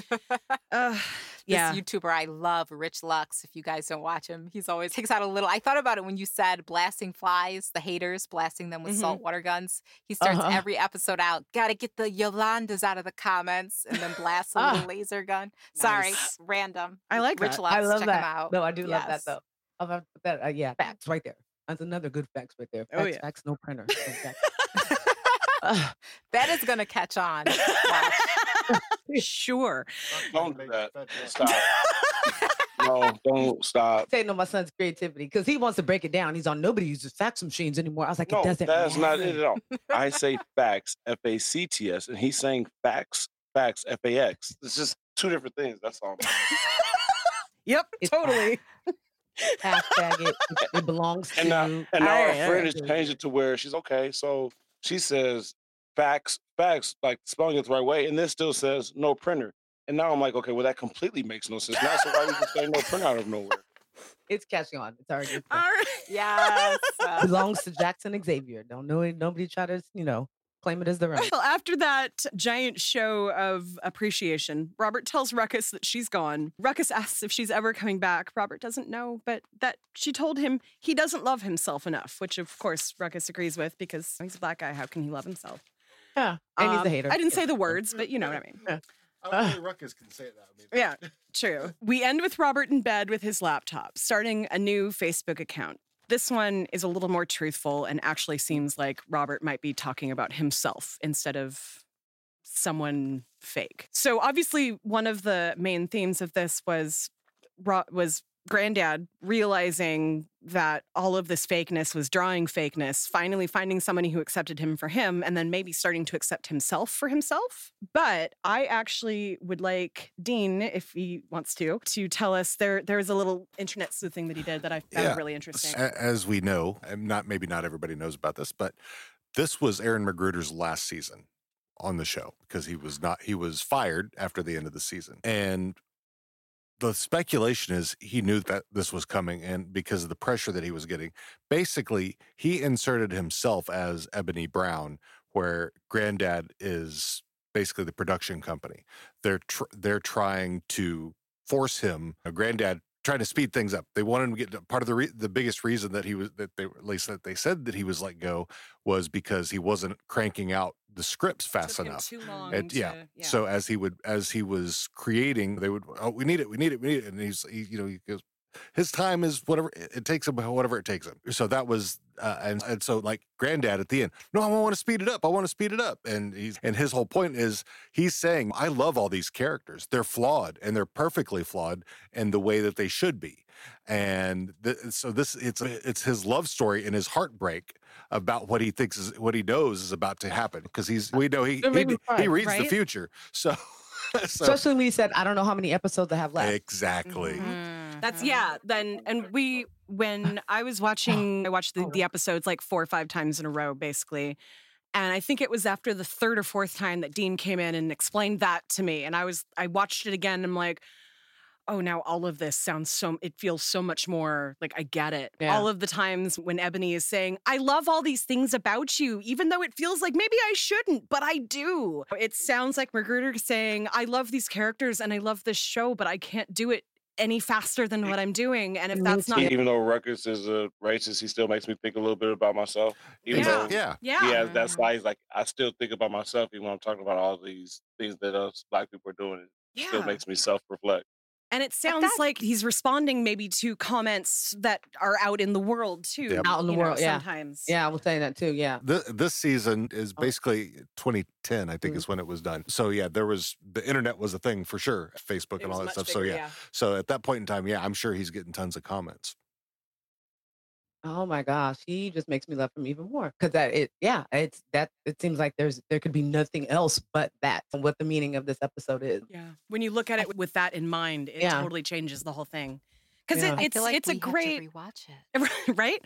Uh, This yeah. YouTuber I love, Rich Lux. If you guys don't watch him, he's always takes out a little. I thought about it when you said blasting flies, the haters, blasting them with Mhm. salt water guns. He starts Uh-huh. every episode out, gotta get the Yolandas out of the comments, and then blast a little Ah. laser gun. Sorry, random. I like Rich that. Lux. I love check that. him out. No, I do love that though. I'll have that. Uh, yeah, facts right there. That's another good facts right there. Facts, Oh, yeah. facts, no printer. No facts. Ugh. That is gonna catch on. Watch. sure. Don't do that. Stop. no, don't stop. Say no, my son's creativity because he wants to break it down. He's on nobody uses fax machines anymore. I was like, No, it doesn't. that's not it at all. I say facts, F A C T S, and he's saying fax, fax, F A X. It's just two different things. That's all. Yep, It's totally. Hashtag it. It, it belongs to. And now, and now Alright, our friend alright. has changed it to where she's okay. So she says facts, facts, like spelling it the right way, and this still says no printer. And now I'm like, okay, well that completely makes no sense. Now, so why would you say no printer out of nowhere? it's catching on. It's already. it's All yes. uh, belongs to Jackson Xavier. Don't know it. Nobody try to, you know, claim it as their own. Well, after that giant show of appreciation, Robert tells Ruckus that she's gone. Ruckus asks if she's ever coming back. Robert doesn't know, but that she told him he doesn't love himself enough, which of course Ruckus agrees with because he's a black guy. How can he love himself? Yeah. And he's a Um, hater. I didn't say the words, but you know what I mean. Yeah. Only Ruckus can say that. I mean, Yeah, true. We end with Robert in bed with his laptop, starting a new Facebook account. This one is a little more truthful and actually seems like Robert might be talking about himself instead of someone fake. So obviously one of the main themes of this was was granddad realizing that all of this fakeness was drawing fakeness, finally finding somebody who accepted him for him, and then maybe starting to accept himself for himself. But I actually would like Dean, if he wants to, to tell us there there's a little internet sleuthing that he did that I found Yeah. really interesting. As we know, not maybe not everybody knows about this, but this was Aaron McGruder's last season on the show because he was not he was fired after the end of the season. And the speculation is he knew that this was coming and because of the pressure that he was getting, basically he inserted himself as Ebony Brown where Granddad is basically the production company. They're tr- they're trying to force him, Granddad trying to speed things up. They wanted him to get part of the re- the biggest reason that he was that they at least that they said that he was let go was because he wasn't cranking out the scripts fast enough. too long And yeah. yeah. So as he would as he was creating, they would oh we need it, we need it, we need it, and he's he, you know he goes his time is whatever it it takes him, whatever it takes him. So that was uh, and and so like granddad at the end, no, I want to speed it up, I want to speed it up, and he's and his whole point is he's saying I love all these characters, they're flawed and they're perfectly flawed in the way that they should be, and th- so this it's it's his love story and his heartbreak about what he thinks is what he knows is about to happen because he's we know he he, me cry, he reads the future, so. so Especially when he said, I don't know how many episodes I have left. exactly. Mm-hmm. That's yeah. Then and we when I was watching, I watched the, the episodes like four or five times in a row, basically. And I think it was after the third or fourth time that Dean came in and explained that to me. And I was I watched it again. And I'm like, oh, now all of this sounds so. It feels so much more like I get it. Yeah. All of the times when Ebony is saying, "I love all these things about you," even though it feels like maybe I shouldn't, but I do. It sounds like McGruder saying, "I love these characters and I love this show, but I can't do it." Any faster than what I'm doing. And if that's not Even though Ruckus is a racist, he still makes me think a little bit about myself. Even Yeah. though Yeah. yeah. he has that side, he's like I still think about myself even when I'm talking about all these things that us black people are doing. It still makes me self reflect. And it sounds that- like he's responding maybe to comments that are out in the world too. Yep. Out in the you know, world, yeah. Sometimes. Yeah, I was saying that too. Yeah. Th- this season is Oh. basically 2010, I think, Mhm. is when it was done. So yeah, there was the internet was a thing for sure, Facebook It and all that much stuff. so bigger, yeah. so at that point in time, yeah, I'm sure he's getting tons of comments. Oh my gosh, he just makes me love him even more because that it yeah it's that it seems like there's there could be nothing else but that and what the meaning of this episode is. Yeah. When you look at it with that in mind, it Yeah. totally changes the whole thing. Because Yeah. it, I it's feel like it's we a have to great rewatch it. right?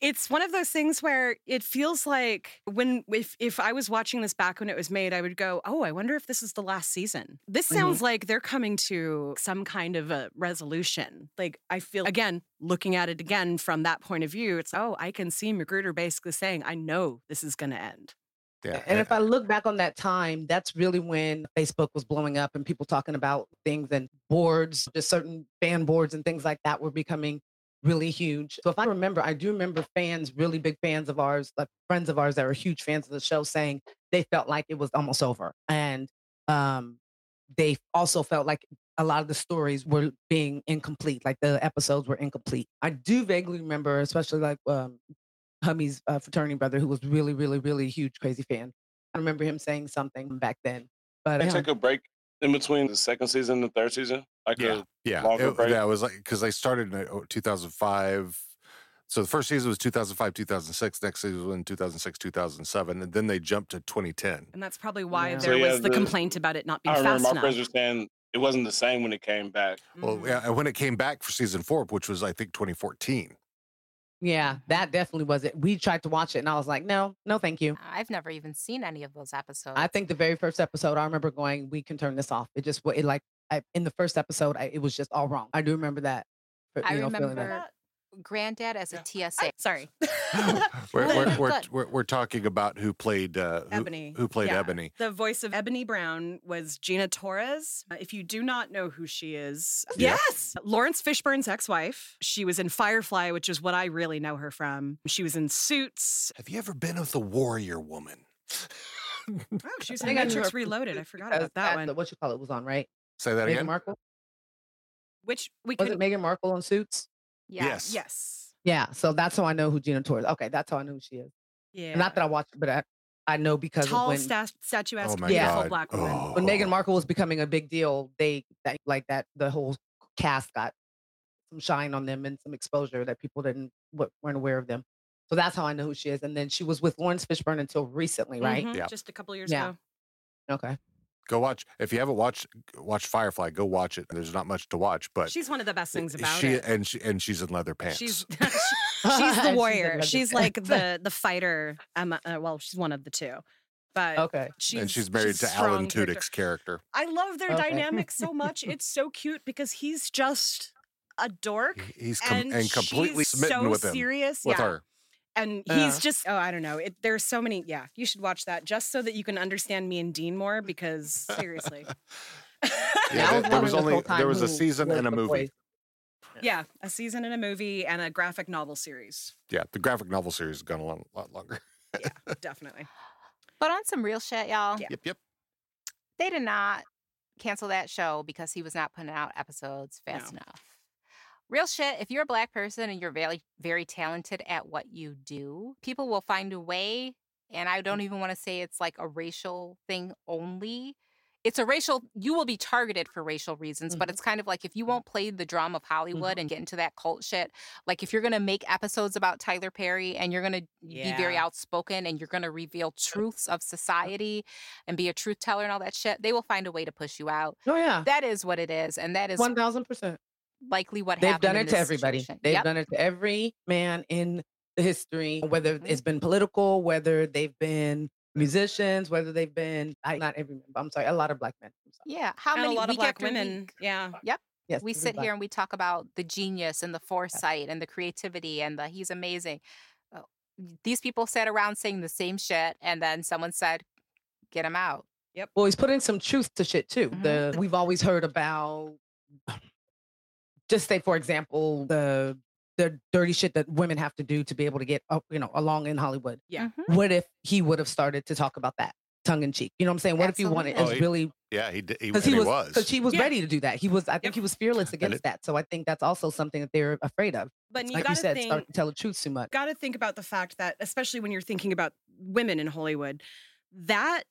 It's one of those things where it feels like when if if i was watching this back when it was made i would go oh i wonder if this is the last season. This mm-hmm. sounds like they're coming to some kind of a resolution. Like i feel again looking at it again from that point of view it's oh i can see McGruder basically saying i know this is going to end Yeah. And if I look back on that time, that's really when Facebook was blowing up and people talking about things and boards, just certain fan boards and things like that were becoming really huge. So if I remember, I do remember fans, really big fans of ours, like friends of ours that were huge fans of the show saying they felt like it was almost over. And um, they also felt like a lot of the stories were being incomplete, like the episodes were incomplete. I do vaguely remember, especially like um, Hummy's uh, fraternity brother, who was really, really, really huge crazy fan. I remember him saying something back then. But They yeah. take a break in between the second season and the third season. Like yeah, a, yeah, it, yeah, it was like because they started in uh, 2005. So the first season was 2005, 2006. Next season was in 2006, 2007, and then they jumped to 2010. and that's probably why Yeah. there So, yeah, was the, the- complaint about it not being I remember fast my enough friends were saying it wasn't the same when it came back. Well, Mhm. yeah, and when it came back for season four, which was I think 2014. Yeah, that definitely was it. We tried to watch it and I was like, no, no, thank you. I've never even seen any of those episodes. I think the very first episode, I remember going, we can turn this off. It just, it like, I, in the first episode, I, it was just all wrong. I do remember that. I know, remember that. Granddad as a TSA. sorry We're, we're, we're, we're, we're talking about who played uh, who, Ebony. who played Yeah. Ebony. The voice of Ebony Brown was Gina Torres. Uh, If you do not know who she is, Yeah. yes, Laurence Fishburne's ex-wife. She was in Firefly, which is what I really know her from. She was in Suits. Have you ever been with a warrior woman? Oh, she was I in think Matrix Reloaded. I forgot because about that the- one. What you call it was on, right? Say that Meghan again. Markle. Which we Was could. it Meghan Markle on Suits? Yes. Yes. Yeah. So that's how I know who Gina Torres. Okay, that's how I know who she is. Yeah. Not that I watched, but I, I know because tall, of when sta- statuesque, Oh beautiful God. black woman. Oh. when Meghan Markle was becoming a big deal. They that, like that the whole cast got some shine on them and some exposure that people didn't weren't aware of them. So that's how I know who she is. And then she was with Laurence Fishburne until recently, right? Mhm, Yeah. Just a couple years Yeah. ago. Okay. Go watch. If you haven't watched watch Firefly, go watch it. There's not much to watch, but She's one of the best things about she it. and she and she's in leather pants. She's she's She's the warrior. leather She's like the the fighter. Um, uh, well, she's one of the two, but Okay. she's and she's married to strong Alan character. Tudyk's character. I love their Okay. dynamic so much. It's so cute because he's just a dork He- He's com- and, and, completely she's smitten so with him serious. with yeah. her. And Yeah. he's just oh I don't know. It, there's so many. Yeah, you should watch that just so that you can understand me and Dean more. Because seriously, Yeah, there- there was only- whole there was a season and a movie. voice. yeah, a season and a movie and a graphic novel series. Yeah, the graphic novel series has gone a long, lot longer. Yeah, definitely. But on some real shit, y'all, Yeah. Yep, yep. they did not cancel that show because he was not putting out episodes fast No. enough. Real shit, if you're a black person and you're very, very talented at what you do, people will find a way. And I don't mm. even want to say it's like a racial thing only. It's a racial, you will be targeted for racial reasons, but Mhm. it's kind of like if you won't mm-hmm. play the drum of Hollywood mm-hmm. and get into that cult shit, like if you're going to make episodes about Tyler Perry and you're going to be very outspoken and you're going to reveal truths of society and be a truth teller and all that shit, they will find a way to push you out. Oh yeah. That is what it is. And that is One thousand percent. Likely what They've happened. done it to everybody. situation. They've Yep. done it to every man in the history, whether Mhm. it's been political, whether they've been musicians, whether they've been I, not every man, but I'm sorry, a lot of black men. I'm sorry. Yeah. How and many a lot of black women. week, Yeah. Yep. Yes, we sit black- here and we talk about the genius and the foresight and the creativity and the he's amazing. Uh, These people sat around saying the same shit, and then someone said, "Get him out." Yep. Well, he's putting some truth to shit too. Mhm. The we've always heard about just say, for example, the the dirty shit that women have to do to be able to get up, you know, along in Hollywood. Yeah. Mhm. What if he would have started to talk about that tongue in cheek? You know what I'm saying? What if he wanted Absolutely. it's Oh, he- really Yeah, he did. He, because he he was because was. he was Yeah. ready to do that. He was I think Yep. he was fearless against it- that. So I think that's also something that they're afraid of. But you like gotta you said, think, start to tell the truth too much. got to think about the fact that, especially when you're thinking about women in Hollywood, that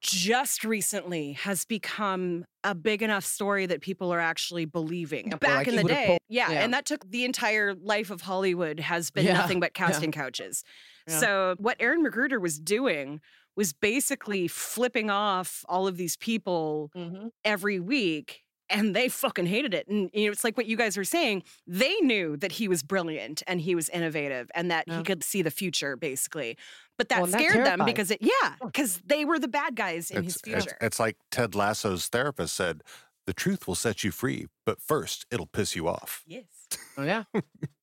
just recently has become a big enough story that people are actually believing. Yeah, Back like in the day, pulled- yeah, yeah. and that took the entire life of Hollywood has been Yeah, nothing but casting couches. So what Aaron McGruder was doing was basically flipping off all of these people Mm-hmm. every week and they fucking hated it and you know it's like what you guys were saying they knew that he was brilliant and he was innovative and that Yeah. he could see the future basically but that Well, and that scared them because it yeah because they were the bad guys in his it's, it's, future it's like Ted Lasso's therapist said, "The truth will set you free, but first it'll piss you off." yes Oh yeah.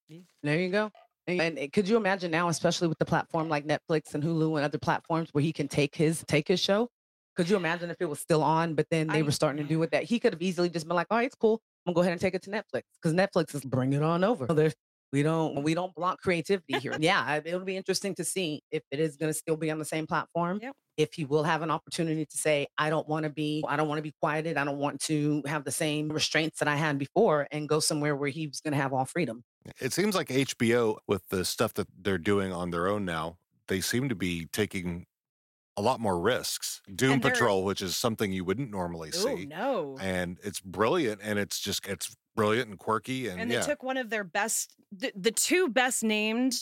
Yeah. there you go. And, and could you imagine now, especially with the platform like Netflix and Hulu and other platforms where he can take his take his show? Could you imagine if it was still on, but then they I- were starting to do with that he could have easily just been like, "All right, it's cool. I'm gonna go ahead and take it to Netflix because Netflix is bring it on over." There's we don't we don't block creativity here. yeah, it'll be interesting to see if it is gonna still be on the same platform. Yep. If he will have an opportunity to say, "I don't want to be, I don't want to be quieted. I don't want to have the same restraints that I had before," and go somewhere where he was gonna have all freedom. It seems like HBO, with the stuff that they're doing on their own now, they seem to be taking a lot more risks. Doom Patrol, which is something you wouldn't normally oh see, no and it's brilliant, and it's just it's brilliant and quirky, and, and yeah, they took one of their best the, the two best named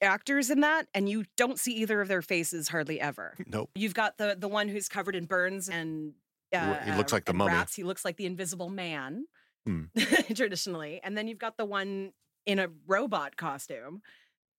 actors in that and you don't see either of their faces hardly ever nope. You've got the the one who's covered in burns and He uh, he looks uh, like the mummy. rats. He looks like the Invisible Man, Hmm. traditionally. And then you've got the one in a robot costume,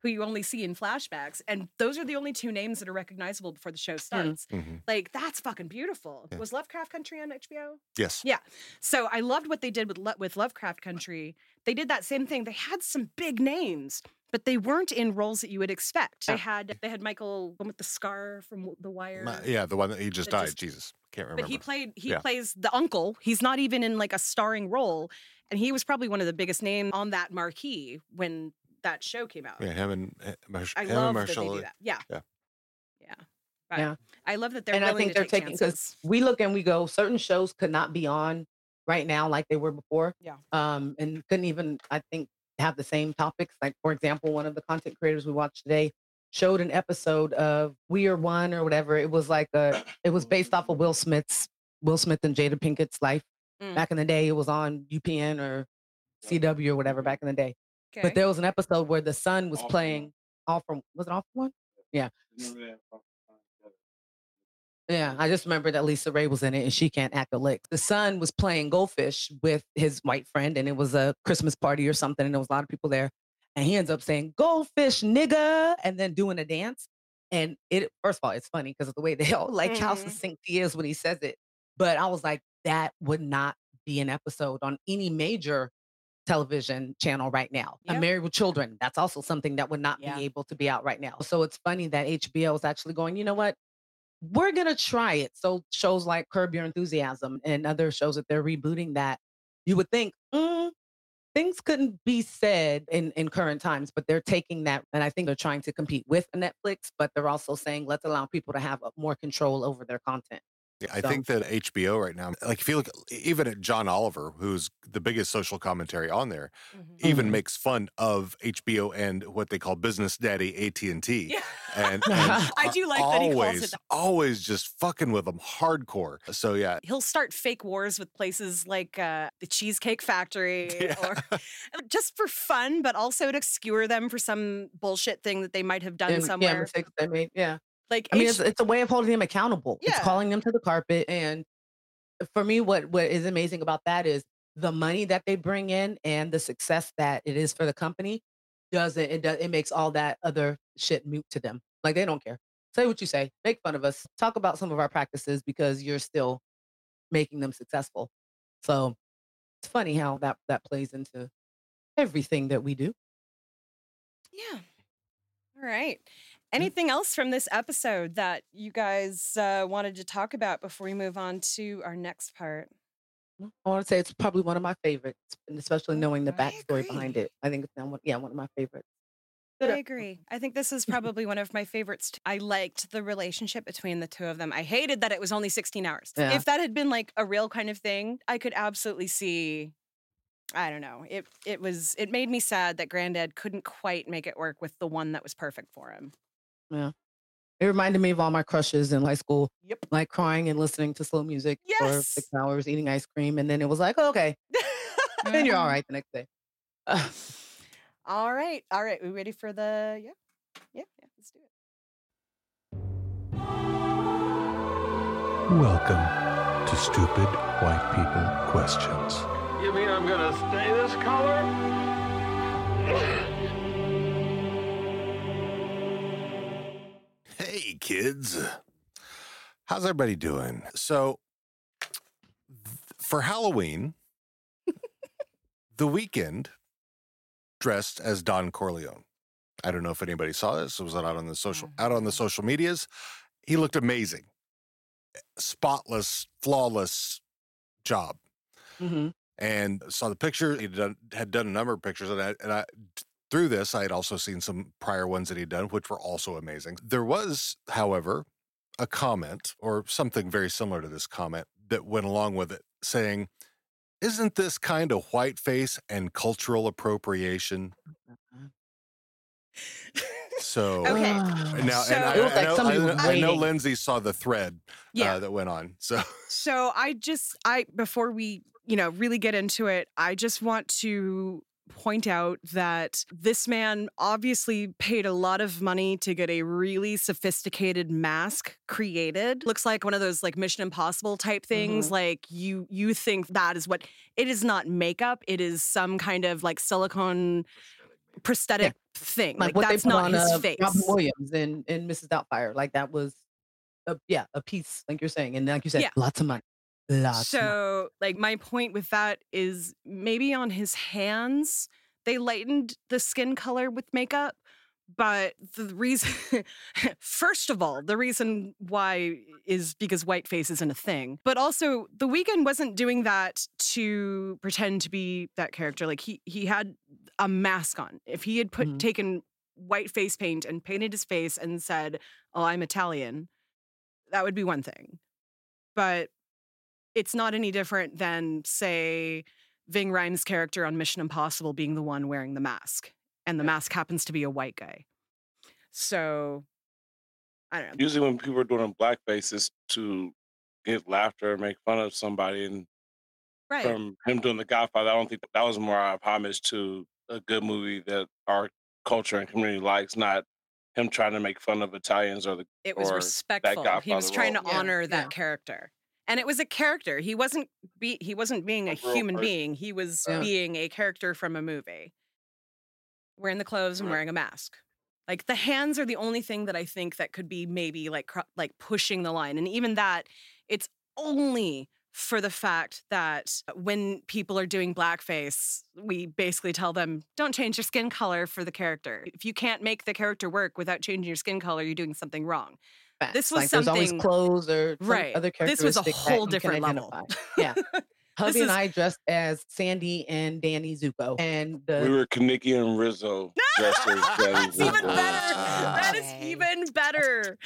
who you only see in flashbacks. And those are the only two names that are recognizable before the show starts. Mhm. Like that's fucking beautiful. Yeah. Was Lovecraft Country on HBO? Yes. Yeah. So I loved what they did with Lo- with Lovecraft Country. They did that same thing. They had some big names, but they weren't in roles that you would expect. They had they had Michael one with the scar from The Wire. Ma- Yeah, the one that he just that died. just- Jesus, can't remember. But he played he Yeah. plays the uncle. He's not even in like a starring role, and he was probably one of the biggest names on that marquee when that show came out. yeah, him and uh, Marsh- I him and love that they do that. Yeah. Yeah. Yeah. But Yeah. I love that they're and I think to they're taking because we look and we go, certain shows could not be on right now like they were before. Yeah. Um, and couldn't even, I think, have the same topics. Like, for example, one of the content creators we watched today showed an episode of We Are One or whatever. It was like a, it was based off of Will Smith's, Will Smith and Jada Pinkett's life. Mm. Back in the day, it was on UPN or CW or whatever back in the day. Okay. But there was an episode where the son was All for One. playing all from, was it all for one? That? Yeah, I just remember that LisaRaye was in it and she can't act a lick. The son was playing goldfish with his white friend and it was a Christmas party or something and there was a lot of people there. And he ends up saying, goldfish, nigga, and then doing a dance. And it, first of all, it's funny because of the way they all like how Mhm. succinct he is when he says it. But I was like, that would not be an episode on any major television channel right now. Yep. I'm married with children. That's also something that would not Yeah. be able to be out right now. So it's funny that HBO is actually going, you know what? We're gonna try it. So shows like Curb Your Enthusiasm and other shows that they're rebooting that you would think mm, things couldn't be said in, in current times, but they're taking that and I think they're trying to compete with Netflix, but they're also saying let's allow people to have uh, more control over their content. Yeah, I So- think that HBO right now, like if you look even at John Oliver, who's the biggest social commentary on there, Mhm. even Mhm. makes fun of HBO and what they call business daddy AT and T. Yeah. And, I do like that he calls it always, that. always just fucking with them hardcore. So yeah, He'll start fake wars with places like uh, the Cheesecake Factory Yeah. or just for fun, but also to skewer them for some bullshit thing that they might have done And, yeah, somewhere. mistakes they made. Yeah. Like I mean, it's, it's a way of holding them accountable. Yeah. It's calling them to the carpet. And for me, what what is amazing about that is the money that they bring in and the success that it is for the company. Does it? It does. It makes all that other shit mute to them. Like they don't care. Say what you say. Make fun of us. Talk about some of our practices because you're still making them successful. So it's funny how that that plays into everything that we do. Yeah. All right. Anything else from this episode that you guys uh, wanted to talk about before we move on to our next part? I want to say it's probably one of my favorites, and especially knowing the backstory behind it. I think it's one, yeah, one of my favorites. I agree. I think this is probably one of my favorites. Too. I liked the relationship between the two of them. I hated that it was only 16 hours. Yeah. If that had been like a real kind of thing, I could absolutely see. I don't know. It it was it made me sad that Granddad couldn't quite make it work with the one that was perfect for him. It reminded me of all my crushes in high school, Yep. like crying and listening to slow music for six hours, eating ice cream, and then it was like, oh, okay, then you're all right the next day. Uh, All right. All right. We ready for the yeah? Yeah, yeah, let's do it. Welcome to Stupid White People Questions. You mean I'm gonna stay this color? Kids. How's everybody doing? So, th- for Halloween, the Weeknd dressed as Don Corleone. I don't know if anybody saw this. It was out on the social out on the social medias. He looked amazing. Spotless, flawless job. mhm. and saw the picture. He done, had done a number of pictures, and I, and I through this, I had also seen some prior ones that he'd done, which were also amazing. There was, however, a comment or something very similar to this comment that went along with it, saying, "Isn't this kind of whiteface and cultural appropriation?" So Okay. now, So- and I, It I know, somebody I, I know. Lindsay saw the thread Yeah. uh, that went on. So So I just I before we, you know, really get into it, I just want to point out that this man obviously paid a lot of money to get a really sophisticated mask created. Looks like one of those like Mission Impossible type things. Mhm. Like you you think that is what it is not makeup, it is some kind of like silicone prosthetic thing. like, Like, that's not on his uh, face. Robin Williams and and Mrs. Doubtfire, like that was, a, yeah, a piece, like you're saying, and like you said, Yeah. lots of money, lots. of money. So, like, my point with that is maybe on his hands, they lightened the skin color with makeup. But the reason, first of all, the reason why is because whiteface isn't a thing. But also, the Weeknd wasn't doing that to pretend to be that character. Like he he had a mask on. If he had put Mhm. taken white face paint and painted his face and said, "Oh, I'm Italian," that would be one thing. But it's not any different than, say, Ving Rhames' character on Mission Impossible being the one wearing the mask, and the mask happens to be a white guy. So, I don't know. Usually, when people are doing blackface, it's to get laughter, or make fun of somebody, and Right. from him doing The Godfather, I don't think that was more of homage to a good movie that our culture and community likes, not him trying to make fun of Italians or the it was or that respectful. He was Godfather trying to role. honor that character. And it was a character. He wasn't be he wasn't being a, A human person. being. He was Yeah. being a character from a movie. Wearing the clothes and Right. wearing a mask. Like the hands are the only thing that I think that could be maybe like like pushing the line. And even that it's only for the fact that when people are doing blackface, we basically tell them, don't change your skin color for the character. If you can't make the character work without changing your skin color, you're doing something wrong. Facts. This was like, there's always something- clothes or some Right. other This was a that whole you can different level. identify. Yeah. Hubby This and I dressed as Sandy and Danny Zuko, and the We were Kenickie and Rizzo dressed as Danny That's even better. That is even better.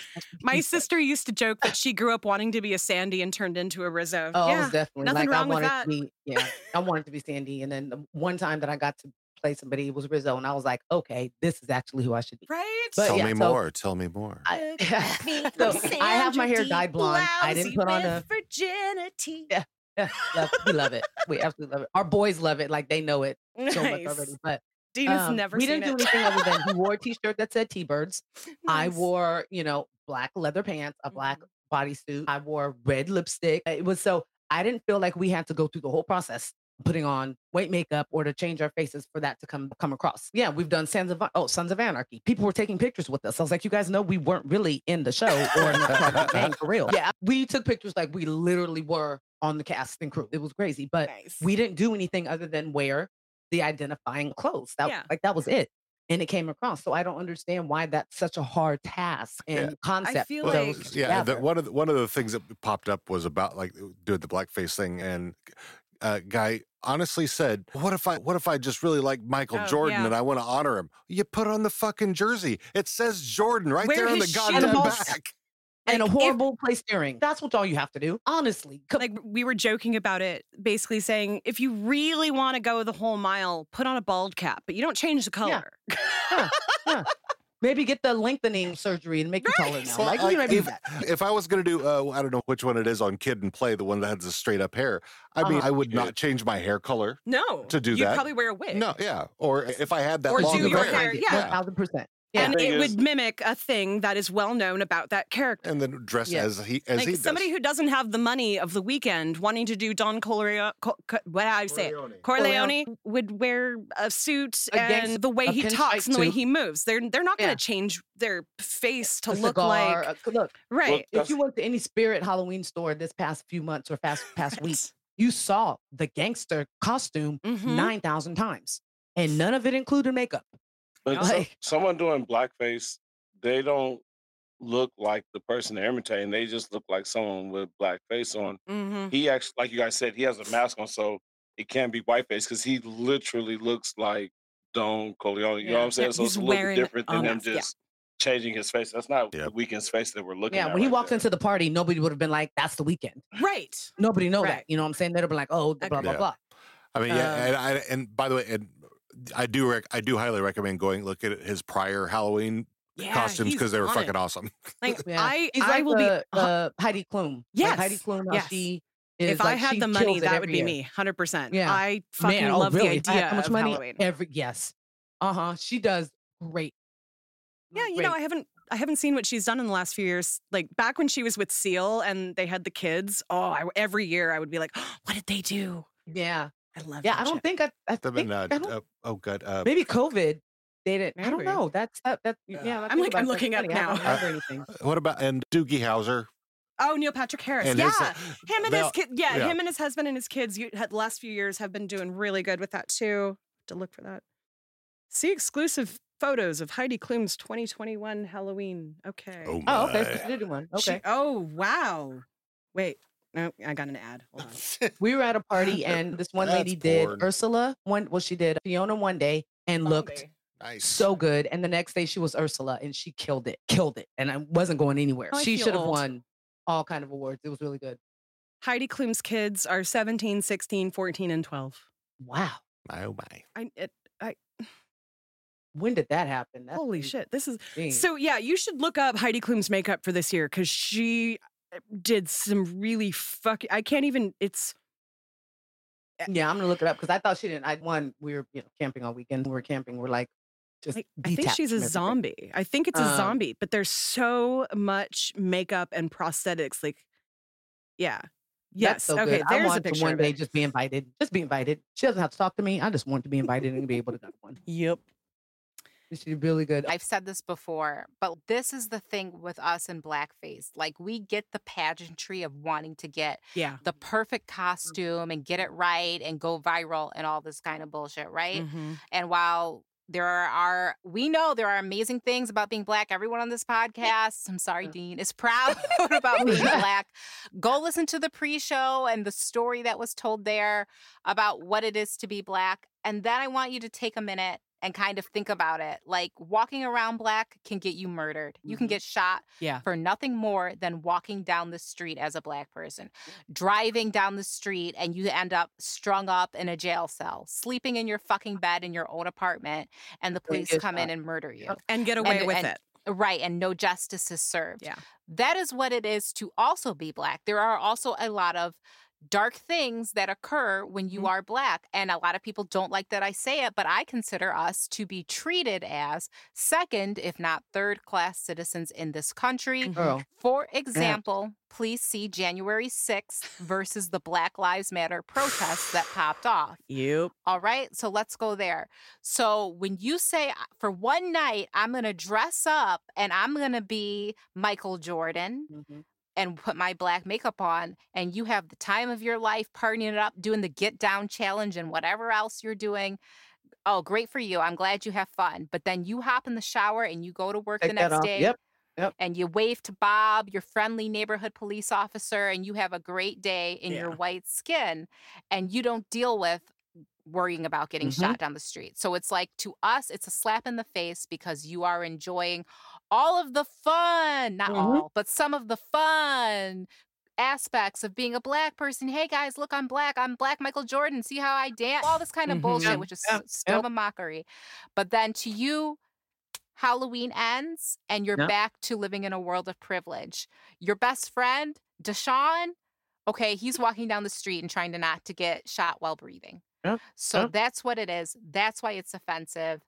My sister used to joke that she grew up wanting to be a Sandy and turned into a Rizzo. Oh, yeah, definitely nothing like wrong I with that. to be. Yeah, I wanted to be Sandy, and then the one time that I got to play somebody it was Rizzo, and I was like, okay, this is actually who I should be. right? But tell yeah, me so- more. Tell me more. I, Me so I have my hair dyed blonde. I didn't Blousy put on a. virginity. Yeah. Yeah, love, we love it. We absolutely love it. Our boys love it. Like they know it so much Nice. already. But Dina's um, never we didn't do it. anything other than he wore a t-shirt that said T-Birds. I wore, you know, black leather pants, a black Mm-hmm. bodysuit. I wore red lipstick. It was so I didn't feel like we had to go through the whole process putting on white makeup or to change our faces for that to come come across. Yeah, we've done Sons of oh Sons of Anarchy. People were taking pictures with us. I was like, you guys know we weren't really in the show or in the part of the gang for real. Yeah, we took pictures like we literally were on the cast and crew. It was crazy, but Nice. we didn't do anything other than wear the identifying clothes. That Yeah. like that was it. And it came across. So I don't understand why that's such a hard task and concept. feel Well, those like- yeah, the, one of the, one of the things that popped up was about like doing the blackface thing, and a guy honestly said, "What if I what if I just really like Michael Oh, Jordan yeah. and I want to honor him? You put on the fucking jersey. It says Jordan right Wear there on the goddamn shoes. back." and a Like, if- horrible place steering. That's what all you have to do. Honestly. Like we were joking about it, basically saying if you really want to go the whole mile, put on a bald cap, but you don't change the color. yeah, yeah. Maybe get the lengthening surgery and make you taller now. Well, Like, like, you know, if, if I was gonna do, uh, I don't know which one it is on Kid and Play, the one that has the straight up hair. I mean, Uh-huh. I would not change my hair color. No, To do that. you'd probably wear a wig. No, yeah, or if I had that Or long do of your hair, hair, yeah. One thousand percent. Yeah. and Thing it is- would mimic a thing that is well known about that character. and then dress Yeah. as he as like he somebody does. who doesn't have the money of the Weeknd wanting to do Don Corleone, Co- Co- what I say it, Corleone. Corleone would wear a suit A and gangst- the way he talks and the way he moves. They're they're not going Yeah. to change their face to A look cigar, like uh, look. right. If you went to any Spirit Halloween store this past few months or past past week, you saw the gangster costume Mhm. nine thousand times, and none of it included makeup. But so- someone doing blackface, they don't look like the person they're imitating. They just look like someone with black face on. Mm-hmm. He actually, like you guys said, he has a mask on, so it can't be whiteface because he literally looks like Don Corleone. You know what I'm saying? Yeah, so it's a little bit different than him mask, yeah. just changing his face. That's not Yep. the Weeknd's face that we're looking Yeah, at. when he right walks there. into the party, nobody would have been like, "That's the Weeknd." Right. Nobody know Right. that. You know what I'm saying? They'd have been like, "Oh, blah blah Yeah. blah." I mean, yeah, Um, and, I, and by the way, and I do rec- I do highly recommend going look at his prior Halloween Yeah, costumes because they were fucking it. awesome. Like Yeah. I, He's I like will the, be. uh, Heidi Klum. Like Heidi Yes, Klum. Yes. she is, if I had she the money, that would be year. me, hundred percent. Yeah. I fucking Man, oh, love really? the If I had idea how much of money? Halloween. Every yes, uh huh. She does great. Yeah, you great. know, I haven't I haven't seen what she's done in the last few years. Like back when she was with Seal and they had the kids. Oh, I, every year I would be like, what did they do? yeah, I love. yeah. I don't shit. think I. I think, in, uh, I don't, uh, oh god, uh, maybe COVID. They didn't. I don't know. That's that. That yeah. I I'm think like- I'm looking up funny. I don't now. remember what about and Doogie Howser? Oh, Neil Patrick Harris. And yeah, his, uh, him and they his kid. Yeah, yeah. him and his husband and his kids. You had the last few years have been doing really good with that too. To look for that. See exclusive photos of Heidi Klum's 2021 Halloween. Okay. Oh, Oh, okay. So she did do one. She- Okay. oh wow. Wait. No, I got an ad. Hold on. We were at a party and this one lady did porn. Ursula one. Well, she did Fiona one day and looked nice. so good, and the next day she was Ursula and she killed it, killed it, and I wasn't going anywhere. Oh, I she feel should have old. won. all kind of awards. It was really good. Heidi Klum's kids are 17, 16, 14, and 12. Wow. My oh my. I, it, I, When did that happen? That's holy shit. This is Dang. so, yeah, you should look up Heidi Klum's makeup for this year because she did some really fucking, I can't even, it's, Yeah, I'm gonna look it up because I thought she didn't. I one, we were you know camping all weekend. We were camping. We're like, just I, I think she's a zombie. I think it's a Um, zombie, but there's so much makeup and prosthetics. Like, yeah. Yes. That's so okay. good. I There's a want to picture. one day just be invited. Just be invited. She doesn't have to talk to me. I just want to be invited and be able to go one. Yep. She's really good. I've said this before, but this is the thing with us in blackface. Like we get the pageantry of wanting to get Yeah. the perfect costume and get it right and go viral and all this kind of bullshit, right? Mhm. And while there are, we know there are amazing things about being black. Everyone on this podcast, I'm sorry, Dean, is proud about being black. Go listen to the pre show and the story that was told there about what it is to be black. And then I want you to take a minute and kind of think about it. Like walking around black can get you murdered. You can Mhm. get shot Yeah. for nothing more than walking down the street as a black person, driving down the street, and you end up strung up in a jail cell, sleeping in your fucking bed in your own apartment, and the police come in and murder you. And get away And- with and- it. Right, and no justice is served. Yeah. That is what it is to also be black. There are also a lot of dark things that occur when you Mhm. are black. And a lot of people don't like that I say it, but I consider us to be treated as second, if not third class citizens in this country. Mhm. For example, please see January 6th versus the Black Lives Matter protests that popped off. Yep. All right. So let's go there. So when you say "Uh, for one night, I'm going to dress up and I'm going to be Michael Jordan mhm. And put my black makeup on, and you have the time of your life partying it up, doing the get down challenge and whatever else you're doing. Oh, great for you. I'm glad you have fun. But then you hop in the shower and you go to work Take the next day Yep. Yep. and you wave to Bob, your friendly neighborhood police officer, and you have a great day in your white skin, and you don't deal with worrying about getting Mhm. shot down the street. So it's like to us, it's a slap in the face because you are enjoying all of the fun, not Mhm. all, but some of the fun aspects of being a black person. Hey guys, look, I'm black. I'm black Michael Jordan. See how I dance? All this kind of Mhm. bullshit, Yeah, which is yeah, still yeah. a mockery. But then to you, Halloween ends and you're back to living in a world of privilege. Your best friend, Deshaun, okay, he's walking down the street and trying to not to get shot while breathing. So that's what it is. That's why it's offensive.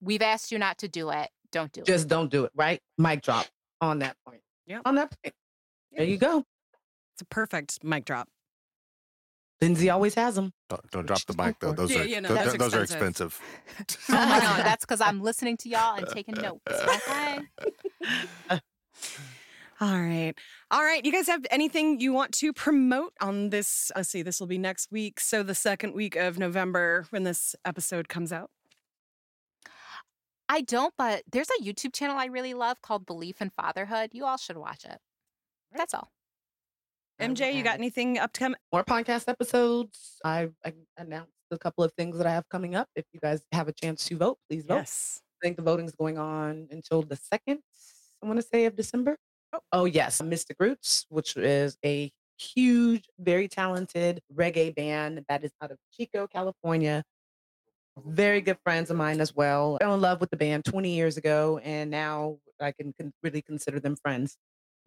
We've asked you not to do it. Don't do it. Just don't do it. Right? Mic drop on that point. Yeah. On that point. There you go. It's a perfect mic drop. Lindsay always has them. Don't, don't drop the mic though. Those Yeah, are yeah, no, th- that's th- those are expensive. expensive. Oh, oh my god, that's because I'm listening to y'all and taking notes. Okay. All right. All right. You guys have anything you want to promote on this? Let's see, this will be next week. So, the second week of November when this episode comes out. I don't, but there's a YouTube channel I really love called Beleaf in Fatherhood. You all should watch it. That's all. I will MJ, you got anything up to come? More podcast episodes. I, I announced a couple of things that I have coming up. If you guys have a chance to vote, please vote. Yes. I think the voting's going on until the second, I want to say, of December. Oh. Oh, yes. Mystic Roots, which is a huge, very talented reggae band that is out of Chico, California. Very good friends of mine as well. I Fell in love with the band 20 years ago, and now I can, can really consider them friends.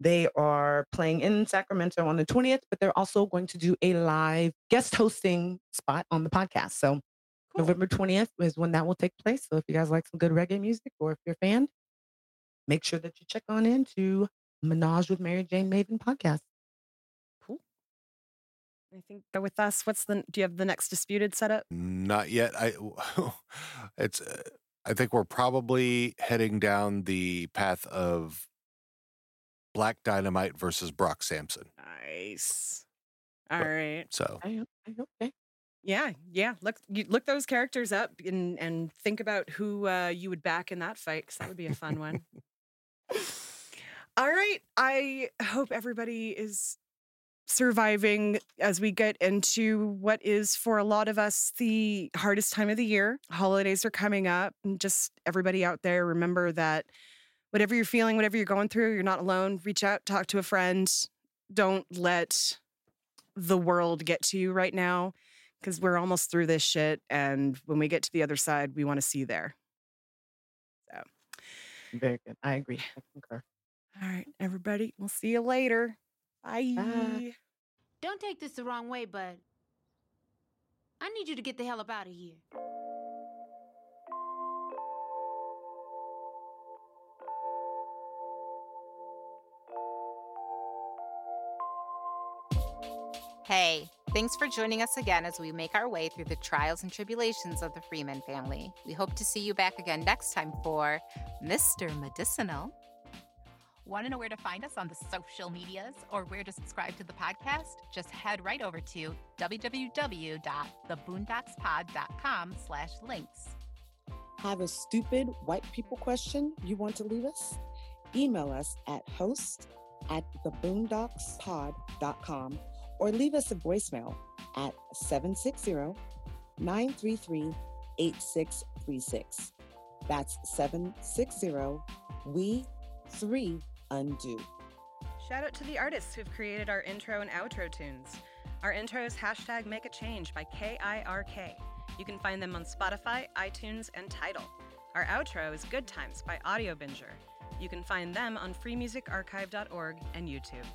They are playing in Sacramento on the 20th, but they're also going to do a live guest hosting spot on the podcast. So November 20th is when that will take place. So if you guys like some good reggae music or if you're a fan, make sure that you check on into Menage with Mary Jane Maven podcast. I think go with us. What's the, do you have the next disputed setup? Not yet. I it's uh, I think we're probably heading down the path of Black Dynamite versus Brock Sampson. Nice. All right. So I, I, okay. Yeah, yeah. Look, you look those characters up and and think about who uh, you would back in that fight because that would be a fun one. All right. I hope everybody is surviving as we get into what is for a lot of us the hardest time of the year. Holidays are coming up, and just everybody out there, remember that whatever you're feeling, whatever you're going through, you're not alone. Reach out, talk to a friend. Don't let the world get to you right now because we're almost through this shit. And when we get to the other side, we want to see you there. So, Very good. I agree. I concur. all right, everybody, we'll see you later. Ah. Bye. Bye. Don't take this the wrong way, but I need you to get the hell up out of here. Hey, thanks for joining us again as we make our way through the trials and tribulations of the Freeman family. We hope to see you back again next time for Mr. Medicinal. Want to know where to find us on the social medias or where to subscribe to the podcast? Just head right over to www.theboondockspod.com slash links. Have a stupid white people question you want to leave us? Email us at host at theboondockspod.com or leave us a voicemail at 760 933 8636. That's 760 We 3 Undo. Shout out to the artists who've created our intro and outro tunes. Our intro is hashtag Make a Change by KIRK. You can find them on Spotify, iTunes, and Tidal. Our outro is Good Times by Audio Binger. You can find them on freemusicarchive.org and YouTube.